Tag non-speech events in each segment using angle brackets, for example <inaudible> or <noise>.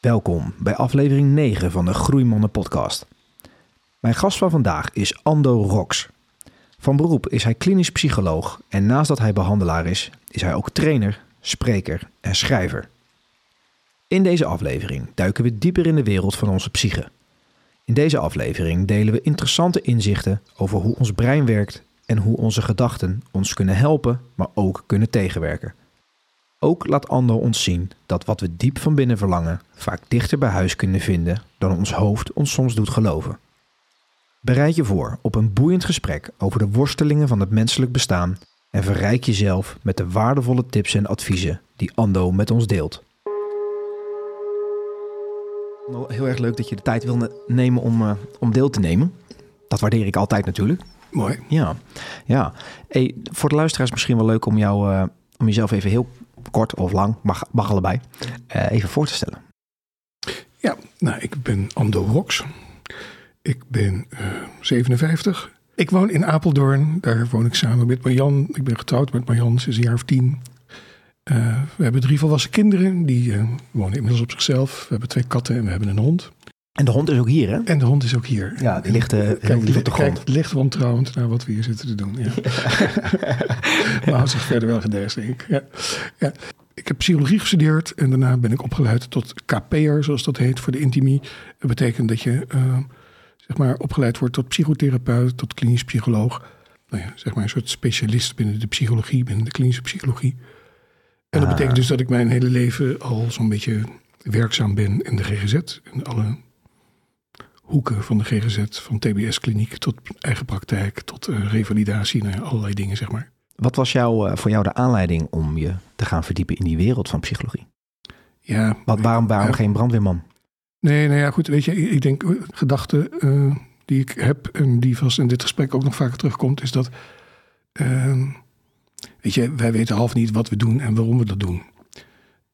Welkom bij aflevering 9 van de Groeimannen podcast. Mijn gast van vandaag is Ando Rox. Van beroep is hij klinisch psycholoog en naast dat hij behandelaar is, is hij ook trainer, spreker en schrijver. In deze aflevering duiken we dieper in de wereld van onze psyche. In deze aflevering delen we interessante inzichten over hoe ons brein werkt en hoe onze gedachten ons kunnen helpen, maar ook kunnen tegenwerken. Ook laat Ando ons zien dat wat we diep van binnen verlangen vaak dichter bij huis kunnen vinden dan ons hoofd ons soms doet geloven. Bereid je voor op een boeiend gesprek over de worstelingen van het menselijk bestaan en verrijk jezelf met de waardevolle tips en adviezen die Ando met ons deelt. Heel erg leuk dat je de tijd wil nemen om, uh, om deel te nemen. Dat waardeer ik altijd natuurlijk. Mooi. Ja, ja. Hey, voor de luisteraars misschien wel leuk om, jou, uh, om jezelf even heel kort of lang, mag, mag allebei, uh, even voor te stellen. Ja, nou, ik ben Ando Rox. Ik ben 57. Ik woon in Apeldoorn. Daar woon ik samen met Marjan. Ik ben getrouwd met Marjan sinds een jaar of tien. Uh, we hebben drie volwassen kinderen. Die wonen inmiddels op zichzelf. We hebben twee katten en we hebben een hond. En de hond is ook hier, hè? En de hond is ook hier. Ja, die ligt, uh, kijk, op de grond. Kijk, ligt wantrouwend naar wat we hier zitten te doen. Ja. <laughs> maar houdt zich verder wel gedest, denk ik. Ja. ja. Ik heb psychologie gestudeerd en daarna ben ik opgeleid tot KP'er, zoals dat heet, voor de intimie. Dat betekent dat je zeg maar, opgeleid wordt tot psychotherapeut, tot klinisch psycholoog. Nou ja, zeg maar een soort specialist binnen de psychologie, binnen de klinische psychologie. En dat Ah. betekent dus dat ik mijn hele leven al zo'n beetje werkzaam ben in de GGZ. In alle hoeken van de GGZ. Van TBS-kliniek tot eigen praktijk, tot uh, revalidatie. Nou ja, allerlei dingen, zeg maar. Wat was jou, uh, voor jou de aanleiding om je te gaan verdiepen in die wereld van psychologie? Ja. Wat, waarom waarom ja. geen brandweerman? Nee, nou ja, goed. Weet je, ik denk gedachten uh, die ik heb en die vast in dit gesprek ook nog vaker terugkomt, is dat. Uh, weet je, wij weten half niet wat we doen en waarom we dat doen.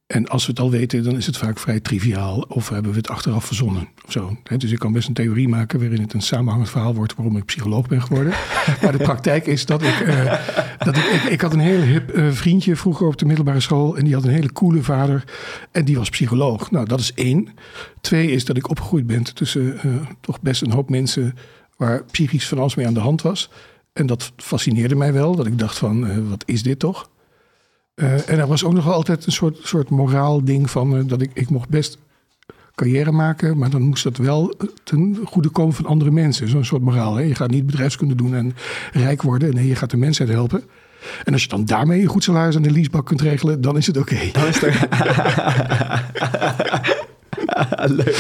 En als we het al weten, dan is het vaak vrij triviaal. Of hebben we het achteraf verzonnen of zo. Dus ik kan best een theorie maken waarin het een samenhangend verhaal wordt waarom ik psycholoog ben geworden. <laughs> maar de praktijk is dat ik. Uh, dat ik, ik, ik, had een heel hip uh, vriendje vroeger op de middelbare school. En die had een hele coole vader. En die was psycholoog. Nou, dat is één. Twee is dat ik opgegroeid ben tussen uh, toch best een hoop mensen. waar psychisch van alles mee aan de hand was. En dat fascineerde mij wel. Dat ik dacht van, wat is dit toch? Uh, en er was ook nog altijd een soort, soort moraal ding van uh, dat ik, ik mocht best carrière maken, maar dan moest dat wel ten goede komen van andere mensen. Zo'n soort moraal. Hè? Je gaat niet bedrijfskunde doen en rijk worden. Nee, je gaat de mensheid helpen. En als je dan daarmee een goed salaris en een leasebak kunt regelen, dan is het oké. Okay. Dan is. <laughs> Leuk.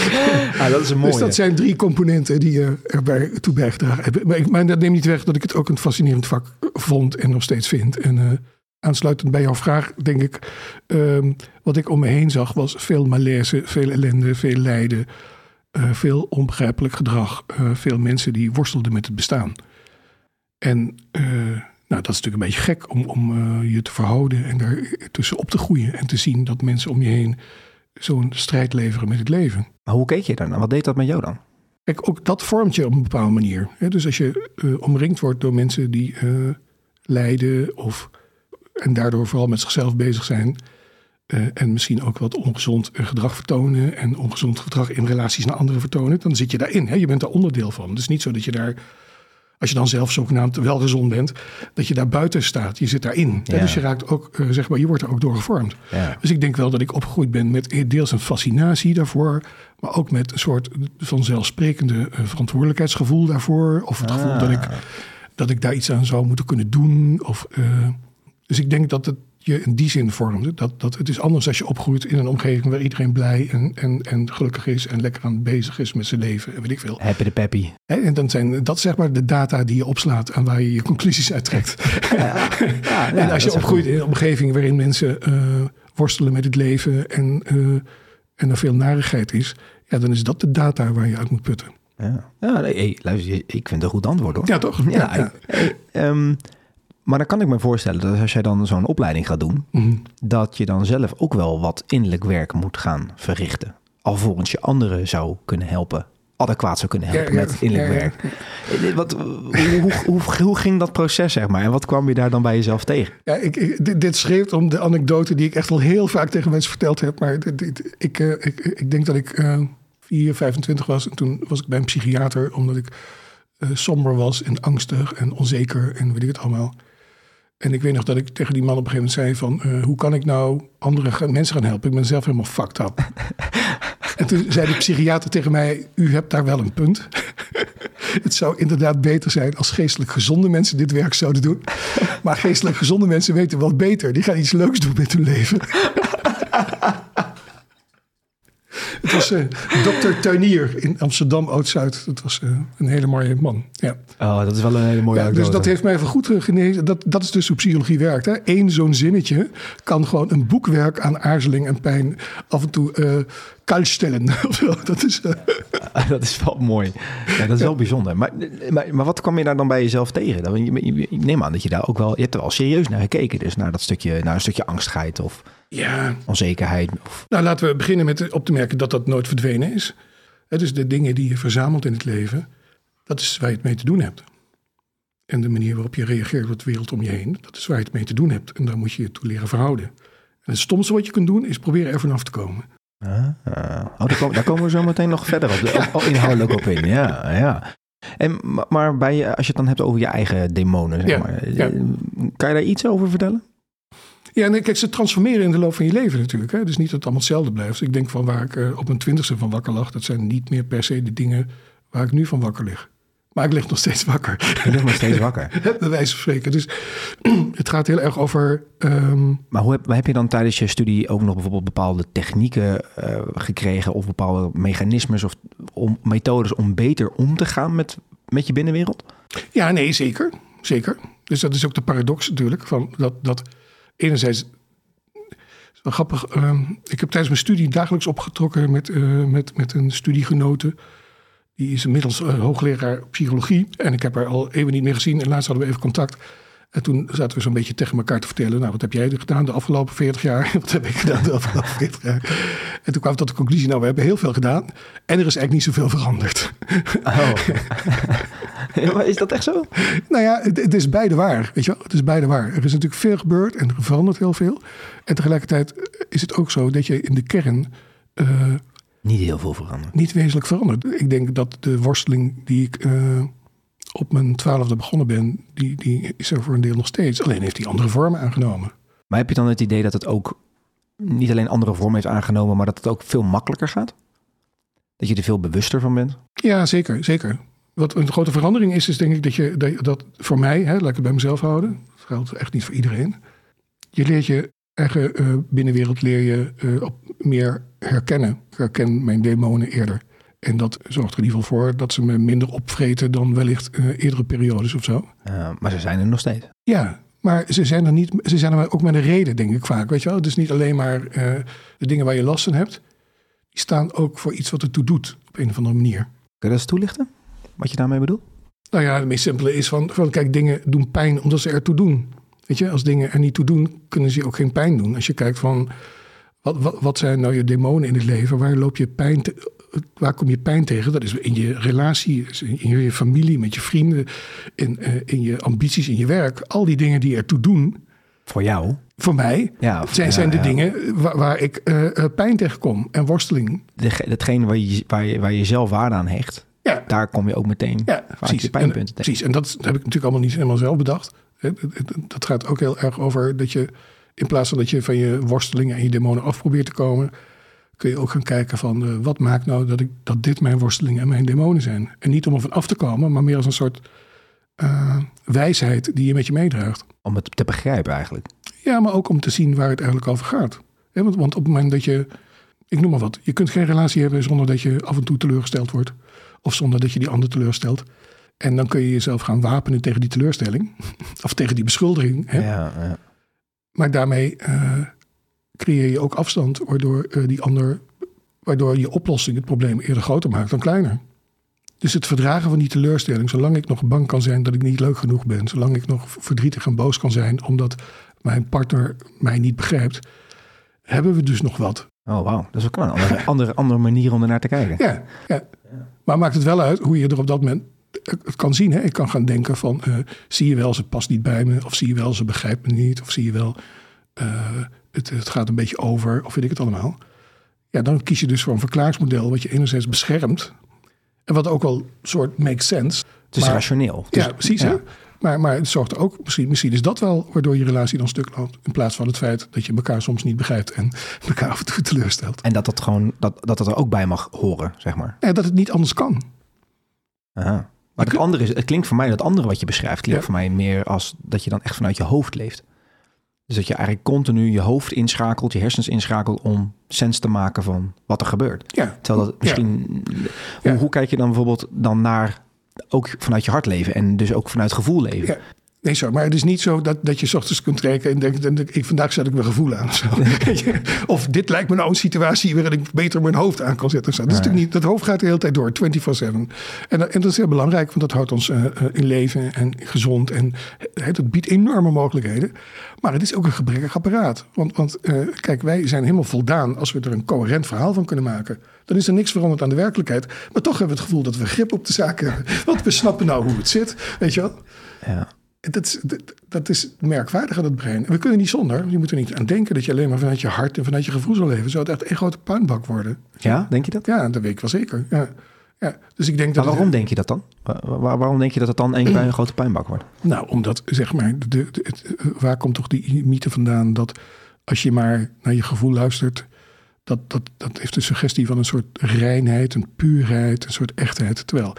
Ah, dat is een mooie. Dus dat zijn drie componenten die uh, erbij toe bijgedragen hebben. Maar, ik, maar dat neemt niet weg dat ik het ook een fascinerend vak vond en nog steeds vind. En aansluitend bij jouw vraag, denk ik, uh, wat ik om me heen zag, was veel malaise, veel ellende, veel lijden, uh, veel onbegrijpelijk gedrag, uh, veel mensen die worstelden met het bestaan. En uh, nou, dat is natuurlijk een beetje gek om, om je te verhouden en daar tussen op te groeien en te zien dat mensen om je heen zo'n strijd leveren met het leven. Maar hoe keek je daarna? Wat deed dat met jou dan? Kijk, ook dat vormt je op een bepaalde manier. Dus als je omringd wordt door mensen die lijden of en daardoor vooral met zichzelf bezig zijn. Uh, en misschien ook wat ongezond gedrag vertonen. En ongezond gedrag in relaties naar anderen vertonen. Dan zit je daarin. Hè? Je bent daar onderdeel van. Het is niet zo dat je daar. Als je dan zelf zogenaamd wel gezond bent. Dat je daar buiten staat. Je zit daarin. Ja. Dus je raakt ook, uh, zeg maar, je wordt er ook door gevormd. Ja. Dus ik denk wel dat ik opgegroeid ben met deels een fascinatie daarvoor. Maar ook met een soort vanzelfsprekende uh, verantwoordelijkheidsgevoel daarvoor. Of het gevoel Ah. dat, ik, dat ik daar iets aan zou moeten kunnen doen. Of uh, dus ik denk dat het je in die zin vormde. Dat, dat het is anders als je opgroeit in een omgeving waar iedereen blij en, en, en gelukkig is en lekker aan bezig is met zijn leven en weet ik veel. Happy de peppy. En dan zijn dat zeg maar de data die je opslaat en waar je je conclusies uit trekt. Ja, ja, <laughs> en als je opgroeit in een omgeving waarin mensen uh, worstelen met het leven en, uh, en er veel narigheid is, ja, dan is dat de data waar je uit moet putten. Ja, ja hey, luister, ik vind het een goed antwoord hoor. Ja, toch? Ja, ja. Hey, um, maar dan kan ik me voorstellen dat als jij dan zo'n opleiding gaat doen, mm. dat je dan zelf ook wel wat innerlijk werk moet gaan verrichten. Alvorens je anderen zou kunnen helpen adequaat zou kunnen helpen Ja, ja, met innerlijk ja, werk. Eh, Wat, hoe, hoe, hoe, hoe ging dat proces, zeg maar? En wat kwam je daar dan bij jezelf tegen? Ja, ik, ik- dit, dit schreeuwt om de anekdote die ik echt al heel vaak tegen mensen verteld heb. Maar dit- dit- ik, eh, ik, ik denk dat ik eh 4, 25 was. En toen was ik bij een psychiater omdat ik eh, somber was en angstig en onzeker en weet ik het allemaal. En ik weet nog dat ik tegen die man op een gegeven moment zei van... eh, hoe kan ik nou andere mensen gaan helpen? Ik ben zelf helemaal fucked up. <laughs> en toen zei de psychiater tegen mij... u hebt daar wel een punt. <laughs> Het zou inderdaad beter zijn als geestelijk gezonde mensen dit werk zouden doen. <laughs> Maar geestelijk gezonde mensen weten wat beter. Die gaan iets leuks doen met hun leven. Het was eh dokter Tuinier in Amsterdam Oud-Zuid. Dat was eh, een hele mooie man. Ja. Oh, dat is wel een hele mooie Ja, dus dat heeft mij even goed eh, genezen. Dat, dat is dus hoe psychologie werkt. Hè? Eén zo'n zinnetje kan gewoon een boekwerk aan aarzeling en pijn af en toe stellen. <laughs> zo. dat is, <laughs> dat is wel mooi. Ja, dat is wel bijzonder. Maar, maar, maar wat kwam je daar dan bij jezelf tegen? Dan, je, neem aan dat je daar ook wel... Je hebt er wel serieus naar gekeken. Dus naar dat stukje, naar een stukje angstigheid of ja, onzekerheid. Of, Nou, laten we beginnen met op te merken dat dat nooit verdwenen is. Het is de dingen die je verzamelt in het leven, dat is waar je het mee te doen hebt. En de manier waarop je reageert op de wereld om je heen, dat is waar je het mee te doen hebt. En daar moet je je toe leren verhouden. En het stomste wat je kunt doen, is proberen er vanaf te komen. Ah, oh, daar, komen, daar komen we zo meteen nog verder op, <laughs> op- inhoudelijk op in. Ja, ja. En, ma- maar bij, je- als je het dan hebt over je eigen demonen, zeg Ja, maar, ja. eh, kan je daar iets over vertellen? Ja, en kijk, ze transformeren in de loop van je leven natuurlijk. Hè? Dus niet dat het allemaal hetzelfde blijft. Ik denk van waar ik eh, op mijn twintigste van wakker lag, dat zijn niet meer per se de dingen waar ik nu van wakker lig. Maar ik lig nog steeds wakker. Je ligt nog steeds wakker. <laughs> bij wijze van spreken. Dus <clears throat> het gaat heel erg over. ehm, Maar hoe heb, heb je dan tijdens je studie ook nog bijvoorbeeld bepaalde technieken eh, gekregen of bepaalde mechanismes of om, methodes om beter om te gaan met, met je binnenwereld? ja, nee, zeker. Zeker. Dus dat is ook de paradox natuurlijk. Van dat, dat enerzijds. Grappig. ehm, ik heb tijdens mijn studie dagelijks opgetrokken met, eh, met, met een studiegenote. Die is inmiddels eh, hoogleraar psychologie. En ik heb haar al eeuwen niet meer gezien. En laatst hadden we even contact. En toen zaten we zo'n beetje tegen elkaar te vertellen. Nou, wat heb jij gedaan de afgelopen 40 jaar? <laughs> Wat heb ik gedaan de afgelopen 40 jaar? En toen kwamen we tot de conclusie, nou, we hebben heel veel gedaan. En er is eigenlijk niet zoveel veranderd. Oh. <laughs> is dat echt zo? Nou ja, het, het is beide waar. Weet je wel? Het is beide waar. Er is natuurlijk veel gebeurd en er verandert heel veel. En tegelijkertijd is het ook zo dat je in de kern eh, Niet heel veel veranderd. niet wezenlijk verandert. Ik denk dat de worsteling die ik eh, op mijn twaalfde begonnen ben, die, die is er voor een deel nog steeds. Alleen heeft die andere vormen aangenomen. Maar heb je dan het idee dat het ook niet alleen andere vormen heeft aangenomen, maar dat het ook veel makkelijker gaat? Dat je er veel bewuster van bent? Ja, zeker, zeker. Wat een grote verandering is, is denk ik dat je dat, dat voor mij, hè, laat ik het bij mezelf houden. Dat geldt echt niet voor iedereen. Je leert je eigen eh, binnenwereld leer je eh, op meer herkennen. Ik herken mijn demonen eerder. En dat zorgt er in ieder geval voor dat ze me minder opvreten dan wellicht eh, eerdere periodes of zo. Uh, maar ze zijn er nog steeds. Ja, maar ze zijn er niet. Ze zijn er ook met een reden, denk ik vaak. Weet je wel? Het is niet alleen maar uh, de dingen waar je last van hebt. Die staan ook voor iets wat ertoe doet op een of andere manier. Kun je dat eens toelichten? Wat je daarmee bedoelt? Nou ja, het meest simpele is van, van kijk, dingen doen pijn omdat ze ertoe doen. Weet je, als dingen er niet toe doen, kunnen ze ook geen pijn doen. Als je kijkt van, wat, wat, wat zijn nou je demonen in het leven? Waar loop je pijn te, waar kom je pijn tegen? Dat is in je relatie, in je familie, met je vrienden, in, uh, in je ambities, in je werk. Al die dingen die ertoe doen. Voor jou? Voor mij ja, zijn, ja, de ja. dingen waar, waar ik uh, pijn tegen kom en worsteling. Hetgeen waar je, waar, je, waar je zelf waarde aan hecht, ja. daar kom je ook meteen ja, precies. je pijnpunten en, precies, en dat heb ik natuurlijk allemaal niet helemaal zelf bedacht. Dat gaat ook heel erg over dat je in plaats van dat je van je worstelingen en je demonen af probeert te komen, kun je ook gaan kijken van uh, wat maakt nou dat, ik, dat dit mijn worstelingen en mijn demonen zijn. En niet om er van af te komen, maar meer als een soort uh, wijsheid die je met je meedraagt. Om het te begrijpen eigenlijk. Ja, maar ook om te zien waar het eigenlijk over gaat. Want, want op het moment dat je, ik noem maar wat, je kunt geen relatie hebben zonder dat je af en toe teleurgesteld wordt. Of zonder dat je die ander teleurstelt. En dan kun je jezelf gaan wapenen tegen die teleurstelling. <laughs> of tegen die beschuldiging. Hè? Ja, ja. Maar daarmee uh, creëer je ook afstand, waardoor uh, die ander, waardoor je oplossing het probleem eerder groter maakt dan kleiner. Dus het verdragen van die teleurstelling, zolang ik nog bang kan zijn dat ik niet leuk genoeg ben, zolang ik nog verdrietig en boos kan zijn omdat mijn partner mij niet begrijpt, hebben we dus nog wat. Oh, wauw. Dat is ook een <laughs> andere, andere, andere manier om ernaar te kijken. Ja, ja. Maar maakt het wel uit hoe je er op dat moment het kan zien. Hè? Ik kan gaan denken van, eh, zie je wel, ze past niet bij me. Of zie je wel, ze begrijpt me niet. Of zie je wel, eh, het, het gaat een beetje over. Of weet ik het allemaal. Ja, dan kies je dus voor een verklaringsmodel wat je enerzijds beschermt. En wat ook wel soort makes sense. Het is Maar- rationeel. Het is- ja, precies. ja. Hè? Maar, maar het zorgt er ook, misschien, misschien is dat wel waardoor je relatie dan stuk loopt. In plaats van het feit dat je elkaar soms niet begrijpt en <laughs> elkaar af en toe teleurstelt. En dat dat gewoon dat, dat dat er ook bij mag horen, zeg maar. Ja, dat het niet anders kan. Aha. Maar het andere is, het klinkt voor mij dat andere wat je beschrijft, klinkt Ja. voor mij meer als dat je dan echt vanuit je hoofd leeft. Dus dat je eigenlijk continu je hoofd inschakelt, je hersens inschakelt om sens te maken van wat er gebeurt. Ja, Terwijl dat misschien. Ja. Hoe, hoe kijk je dan bijvoorbeeld dan naar ook vanuit je hart leven en dus ook vanuit gevoel leven? Ja. Nee, zo. Maar het is niet zo dat, dat je 's ochtends kunt trekken en denkt: en ik, vandaag zet ik mijn gevoel aan. Of, <laughs> of dit lijkt me nou een situatie waarin ik beter mijn hoofd aan kan zetten. Dat, is Nee. natuurlijk niet, dat hoofd gaat de hele tijd door, 24-7. En, en dat is heel belangrijk, want dat houdt ons eh, eh, in leven en gezond. En eh, dat biedt enorme mogelijkheden. Maar het is ook een gebrekkig apparaat. Want, want eh, kijk, wij zijn helemaal voldaan als we er een coherent verhaal van kunnen maken. Dan is er niks veranderd aan de werkelijkheid. Maar toch hebben we het gevoel dat we grip op de zaak hebben. Want we snappen nou hoe het zit. Weet je wel? Ja. Dat is, dat, dat is merkwaardig aan het brein. En we kunnen niet zonder. Je moet er niet aan denken dat je alleen maar vanuit je hart en vanuit je gevoel zal leven. Zou het echt een grote puinbak worden? Ja, denk je dat? Ja, dat weet ik wel zeker. Ja. Ja. Dus ik denk Maar dat. waarom denk je dat dan? Wa- wa- waarom denk je dat het dan één een grote puinbak wordt? Nou, omdat zeg maar, de, de, het, eh, waar komt toch die mythe vandaan dat als je maar naar je gevoel luistert, dat, dat, dat heeft de suggestie van een soort reinheid, een puurheid, een soort echtheid. Terwijl,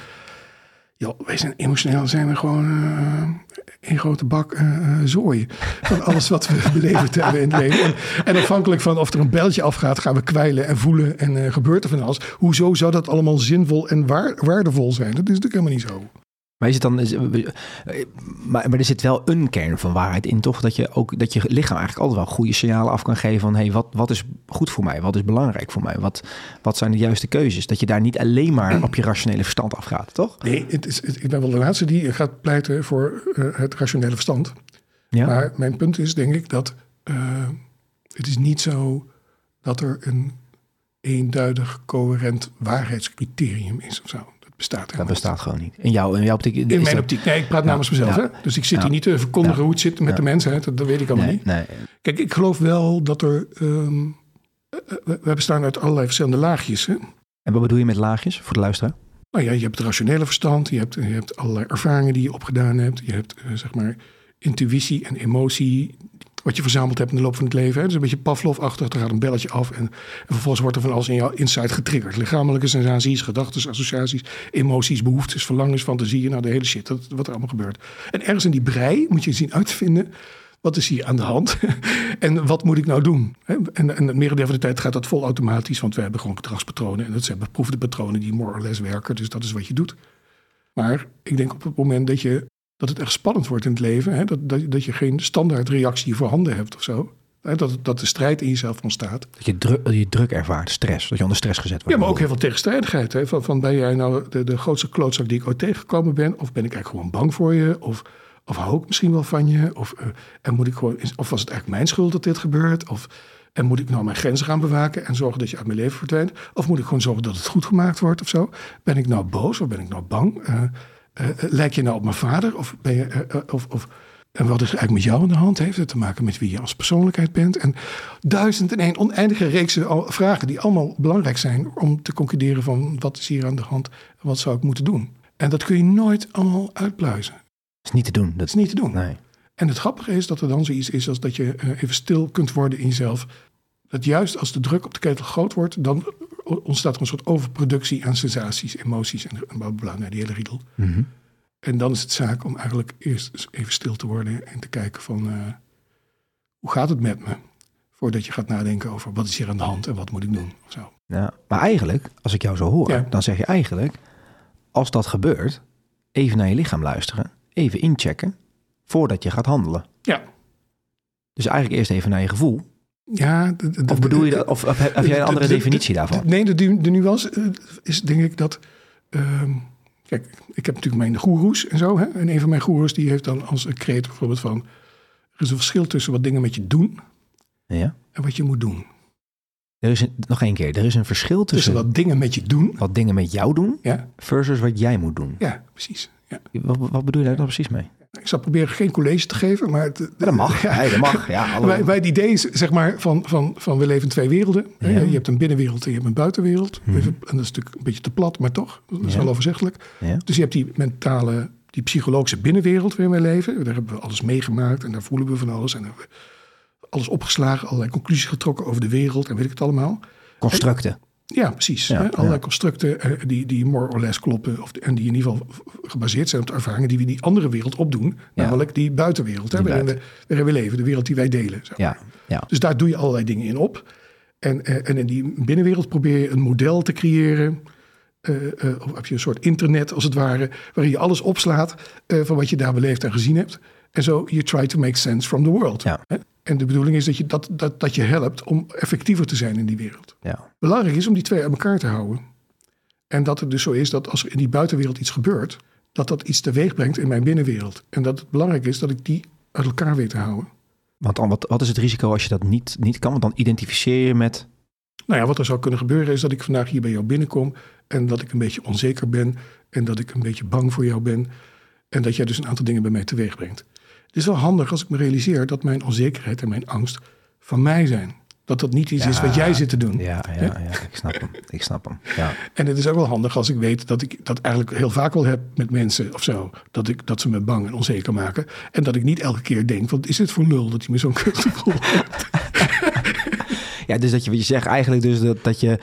joh, wij zijn emotioneel, zijn we gewoon eh een grote bak eh, zooi. Van alles wat we <laughs> beleefd hebben in het leven. En, afhankelijk van of er een beltje afgaat, gaan we kwijlen en voelen en gebeurt er van alles. Hoezo zou dat allemaal zinvol en waar, waardevol zijn? Dat is natuurlijk helemaal niet zo. Maar, is het dan, is, eh, maar, maar er zit wel een kern van waarheid in, toch? Dat je ook dat je lichaam eigenlijk altijd wel goede signalen af kan geven van hey, wat, wat is goed voor mij? Wat is belangrijk voor mij? Wat, wat zijn de juiste keuzes? Dat je daar niet alleen maar op je rationele verstand afgaat, toch? Nee, het is, het- ik ben wel de laatste die gaat pleiten voor eh, het rationele verstand. Ja. Maar mijn punt is denk ik dat eh, het is niet zo dat er een eenduidig coherent waarheidscriterium is of zo. Bestaat dat bestaat gewoon niet. In jouw, in jouw optiek. In mijn optiek. Nee, ik praat namens mezelf. Hè? Dus ik zit hier niet te verkondigen hoe het zit met de mensheid. Dat, dat weet ik allemaal Nee, niet. nee. Kijk, ik geloof wel dat er... we we bestaan uit allerlei verschillende laagjes. Hè? En wat bedoel je met laagjes voor de luisteraar? Nou ja, je hebt het rationele verstand, je hebt, je hebt allerlei ervaringen die je opgedaan hebt, je hebt eh, zeg maar intuïtie en emotie, wat je verzameld hebt in de loop van het leven. Hè. Dus een beetje Pavlov-achtig, er gaat een belletje af en, en vervolgens wordt er van alles in jouw inside getriggerd. Lichamelijke sensaties, gedachten, associaties, emoties, behoeftes, verlangens, fantasieën, nou de hele shit, wat er allemaal gebeurt. En ergens in die brei moet je zien uit te vinden, wat is hier aan de hand <laughs> en wat moet ik nou doen? En, en het merendeel van de tijd gaat dat vol automatisch, want we hebben gewoon gedragspatronen en dat zijn beproefde patronen die more or less werken, dus dat is wat je doet. Maar ik denk op het moment dat, je, dat het echt spannend wordt in het leven, hè, dat, dat, dat je geen standaard reactie voorhanden hebt of zo, hè, dat, dat de strijd in jezelf ontstaat. Dat je, druk, je druk ervaart, stress. Dat je onder stress gezet wordt. Ja, maar ook heel veel tegenstrijdigheid. Hè? Van, van ben jij nou de, de grootste klootzak die ik ooit tegengekomen ben? Of ben ik eigenlijk gewoon bang voor je? Of, of hou ik misschien wel van je? Of, eh, en moet ik gewoon, of was het eigenlijk mijn schuld dat dit gebeurt? Of, en moet ik nou mijn grenzen gaan bewaken en zorgen dat je uit mijn leven verdwijnt? Of moet ik gewoon zorgen dat het goed gemaakt wordt of zo? Ben ik nou boos of ben ik nou bang? Eh, eh, lijk je nou op mijn vader? Of ben je, eh, eh, of, of, en wat is er eigenlijk met jou aan de hand? Heeft het te maken met wie je als persoonlijkheid bent? En duizend en één oneindige reeksen al- vragen die allemaal belangrijk zijn om te concluderen van wat is hier aan de hand? en Wat zou ik moeten doen? En dat kun je nooit allemaal uitpluizen. Dat is niet te doen. Dat Dat is niet te doen. Nee. En het grappige is dat er dan zoiets is als dat je even stil kunt worden in jezelf. Dat juist als de druk op de ketel groot wordt, dan ontstaat er een soort overproductie aan sensaties, emoties en bla bla bla, nou, die hele riedel. Mhm. En dan is het zaak om eigenlijk eerst even stil te worden en te kijken van eh, hoe gaat het met me? Voordat je gaat nadenken over wat is hier aan de hand en wat moet ik doen. Of zo. Ja, maar eigenlijk, als ik jou zo hoor, Ja. dan zeg je eigenlijk, als dat gebeurt, even naar je lichaam luisteren, even inchecken, voordat je gaat handelen. Ja. Dus eigenlijk eerst even naar je gevoel. Ja, de- de- Of bedoel je dat, of, heb heb jij een andere de- de- definitie de- daarvan? Nee, de, de, nuance eh, is denk ik dat... ehm, kijk, ik heb natuurlijk mijn goeroes en zo. Hè? En een van mijn goeroes die heeft dan als kreet bijvoorbeeld van... Er is een verschil tussen wat dingen met je doen Ja? en wat je moet doen. Er is een- nog één keer. Er is een verschil tussen Tussen wat dingen met je doen. wat dingen met jou doen Ja, versus wat jij moet doen. ja precies. Ja. Wat, wat bedoel je daar dan precies mee? Ik zal proberen geen college te geven, maar... Het, Ja, dat mag. <laughs> Ja. Dat mag. Ja. Bij, bij het idee is, zeg maar, van, van, van we leven in twee werelden. Ja. Je hebt een binnenwereld en je hebt een buitenwereld. Mhm. Even- En dat is natuurlijk een beetje te plat, maar toch. Dat is wel overzichtelijk. Dus je hebt die mentale, die psychologische binnenwereld waarin wij leven. Daar hebben we alles meegemaakt en daar voelen we van alles. En hebben we alles opgeslagen, allerlei conclusies getrokken over de wereld en weet ik het allemaal. Constructen. Ja, precies. Ja, hè? Allerlei ja. constructen eh, die, die more or less kloppen. Of, en die in ieder geval gebaseerd zijn op de ervaringen die we in die andere wereld opdoen. Ja. Namelijk die buitenwereld, hè, Die waarin, we, waarin we leven. De wereld die wij delen. zeg maar. Ja, ja. Dus daar doe je allerlei dingen in op. En, eh, en in die binnenwereld probeer je een model te creëren. eh, of heb je een soort internet als het ware. Waarin je alles opslaat van wat je daar beleefd en gezien hebt. En zo, you try to make sense from the world. Ja. Hè? En de bedoeling is dat je, dat, dat, dat je helpt om effectiever te zijn in die wereld. ja. Belangrijk is om die twee uit elkaar te houden. En dat het dus zo is dat als er in die buitenwereld iets gebeurt, dat dat iets teweeg brengt in mijn binnenwereld. En dat het belangrijk is dat ik die uit elkaar weet te houden. Want wat, wat is het risico als je dat niet, niet kan? Want dan identificeer je met... Nou ja, wat er zou kunnen gebeuren is dat ik vandaag hier bij jou binnenkom en dat ik een beetje onzeker ben en dat ik een beetje bang voor jou ben en dat jij dus een aantal dingen bij mij teweeg brengt. Het is wel handig als ik me realiseer dat mijn onzekerheid en mijn angst van mij zijn. Dat dat niet iets is wat jij zit te doen. Ja, ja, ja, ik snap hem. Ik snap hem. Ja. En het is ook wel handig als ik weet dat ik dat eigenlijk heel vaak wel heb met mensen of zo. Dat, ik, dat ze me bang en onzeker maken. En dat ik niet elke keer denk, wat is dit voor lul dat hij me zo'n <laughs> kutgevoel <laughs> ja, dus dat je wat je zegt eigenlijk dus dat, dat je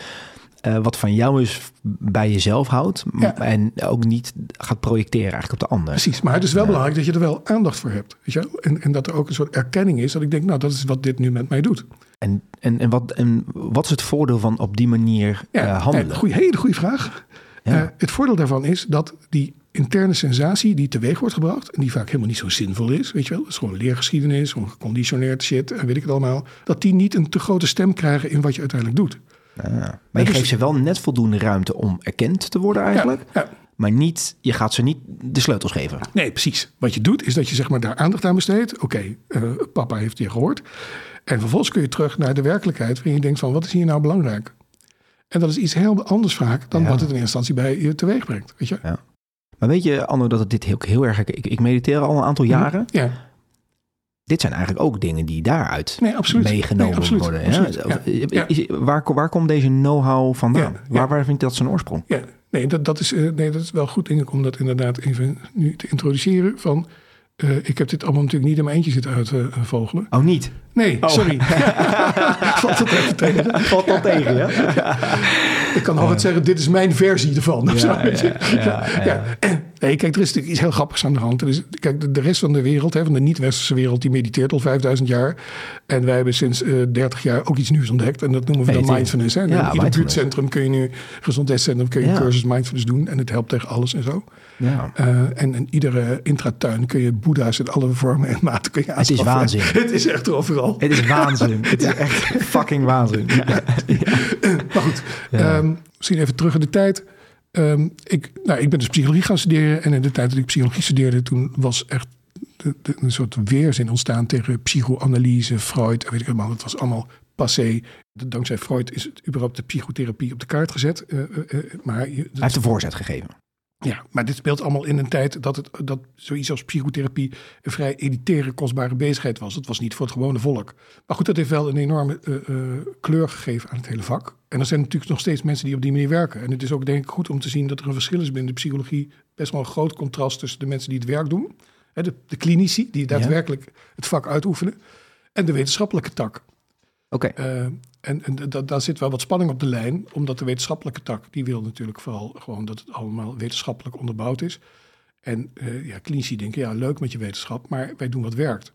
eh, wat van jou is bij jezelf houdt. Ja. En ook niet gaat projecteren eigenlijk op de ander. Precies, maar het is wel belangrijk dat je er wel aandacht voor hebt. Weet je? En, en dat er ook een soort erkenning is dat ik denk, nou dat is wat dit nu met mij doet. En, en, en, wat, en wat is het voordeel van op die manier eh, handelen? een goeie, hele goede vraag. Ja. Eh, het voordeel daarvan is dat die interne sensatie die teweeg wordt gebracht... en die vaak helemaal niet zo zinvol is, weet je wel... dat is gewoon leergeschiedenis, gewoon geconditioneerd shit en weet ik het allemaal... dat die niet een te grote stem krijgen in wat je uiteindelijk doet. Ah, maar je dus- geeft ze wel net voldoende ruimte om erkend te worden eigenlijk. Ja, ja. Maar niet, je gaat ze niet de sleutels geven. Nee, precies. Wat je doet is dat je zeg maar daar aandacht aan besteedt. Oké, eh, papa heeft je gehoord. En vervolgens kun je terug naar de werkelijkheid... waarin je denkt van, wat is hier nou belangrijk? En dat is iets heel anders vaak... dan Ja. wat het in eerste instantie bij je teweeg brengt. Weet je? Maar weet je, Anno, dat het dit heel, heel erg... Ik, ik mediteer al een aantal jaren. Ja, Dit zijn eigenlijk ook dingen die daaruit nee, meegenomen Nee, absoluut, worden. absoluut, Ja? ja. Ja. Is- Waar, waar komt deze know-how vandaan? Waar, waar vindt dat zijn oorsprong? Ja, nee, dat, dat, is, eh, nee, dat is wel goed denk ik om dat inderdaad even nu te introduceren. Van, eh, ik heb dit allemaal natuurlijk niet in mijn eentje zitten uitvogelen. Oh, niet? nee, sorry. <laughs> Valt het even tegen. Valt dat tegen, ja? Ik kan altijd zeggen, dit is mijn versie ervan. <laughs> zo, Ja, ja, ja, ja. Ja. Nee, kijk, er is natuurlijk iets heel grappigs aan de hand. Er is, kijk, de, de rest van de wereld, hè, van de niet-westerse wereld, die mediteert al 5000 jaar. En wij hebben sinds eh 30 jaar ook iets nieuws ontdekt. En dat noemen we dan mindfulness. Hè. In ieder mindfulness. buurtcentrum kun je nu, gezondheidscentrum, kun je een cursus mindfulness doen. En het helpt tegen alles en zo. ja. Eh, en in iedere intratuin kun je boeddha's in alle vormen en maten kun je Het is waanzin. <laughs> Het is echt overal. Het is waanzin. <laughs> Het is echt fucking waanzin. Ja. <laughs> Maar goed, Ja. ehm, misschien even terug in de tijd. Ehm, ik, nou, ik ben dus psychologie gaan studeren. En in de tijd dat ik psychologie studeerde, toen was echt de, de- een soort weerzin ontstaan tegen psychoanalyse, Freud en weet ik allemaal. Het was allemaal passé. Dankzij Freud is het überhaupt de psychotherapie op de kaart gezet. Eh, eh, eh, maar je, Hij heeft de voorzet gegeven. Ja, maar dit speelt allemaal in een tijd dat, het, dat zoiets als psychotherapie een vrij elitaire, kostbare bezigheid was. Het was niet voor het gewone volk. Maar goed, dat heeft wel een enorme eh, eh, kleur gegeven aan het hele vak. En er zijn natuurlijk nog steeds mensen die op die manier werken. En het is ook denk ik goed om te zien dat er een verschil is binnen de psychologie. Best wel een groot contrast tussen de mensen die het werk doen. Hè, de, de klinici, die daadwerkelijk het vak uitoefenen. En de wetenschappelijke tak. Oké. Eh, en en da- daar zit wel wat spanning op de lijn, omdat de wetenschappelijke tak, die wil natuurlijk vooral gewoon dat het allemaal wetenschappelijk onderbouwd is. En eh, ja, klinici denken, ja, leuk met je wetenschap, maar wij doen wat werkt.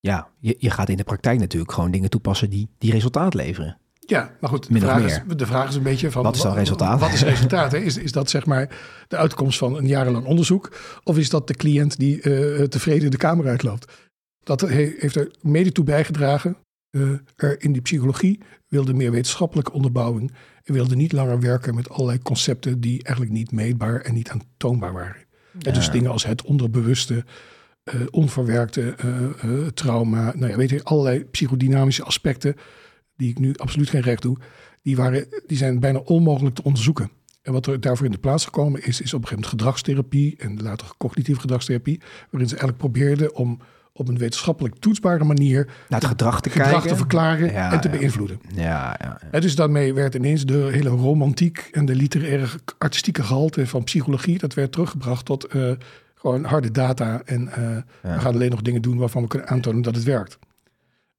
Ja, je, je gaat in de praktijk natuurlijk gewoon dingen toepassen die, die resultaat leveren. Ja, maar goed, de vraag, is, de vraag is een beetje van... Wat is dan resultaat? Wat is resultaat? Hè? Is, is dat zeg maar de uitkomst van een jarenlang onderzoek? Of is dat de cliënt die eh, tevreden de kamer uitloopt? Dat he- heeft er mede toe bijgedragen. Eh, er in die psychologie wilde meer wetenschappelijke onderbouwing. En wilde niet langer werken met allerlei concepten die eigenlijk niet meetbaar en niet aantoonbaar waren. En dus dingen als het onderbewuste, eh, onverwerkte eh, trauma, nou ja, weet je, allerlei psychodynamische aspecten die ik nu absoluut geen recht doe, die, waren, die zijn bijna onmogelijk te onderzoeken. En wat er daarvoor in de plaats gekomen is, is op een gegeven moment gedragstherapie en later cognitieve gedragstherapie, waarin ze eigenlijk probeerden om op een wetenschappelijk toetsbare manier Naar het gedrag te gedrag kijken. te verklaren Ja, en te ja. beïnvloeden. Ja, ja, ja. En dus daarmee werd ineens de hele romantiek en de literaire artistieke gehalte van psychologie, dat werd teruggebracht tot eh, gewoon harde data. En eh, we gaan alleen nog dingen doen waarvan we kunnen aantonen dat het werkt.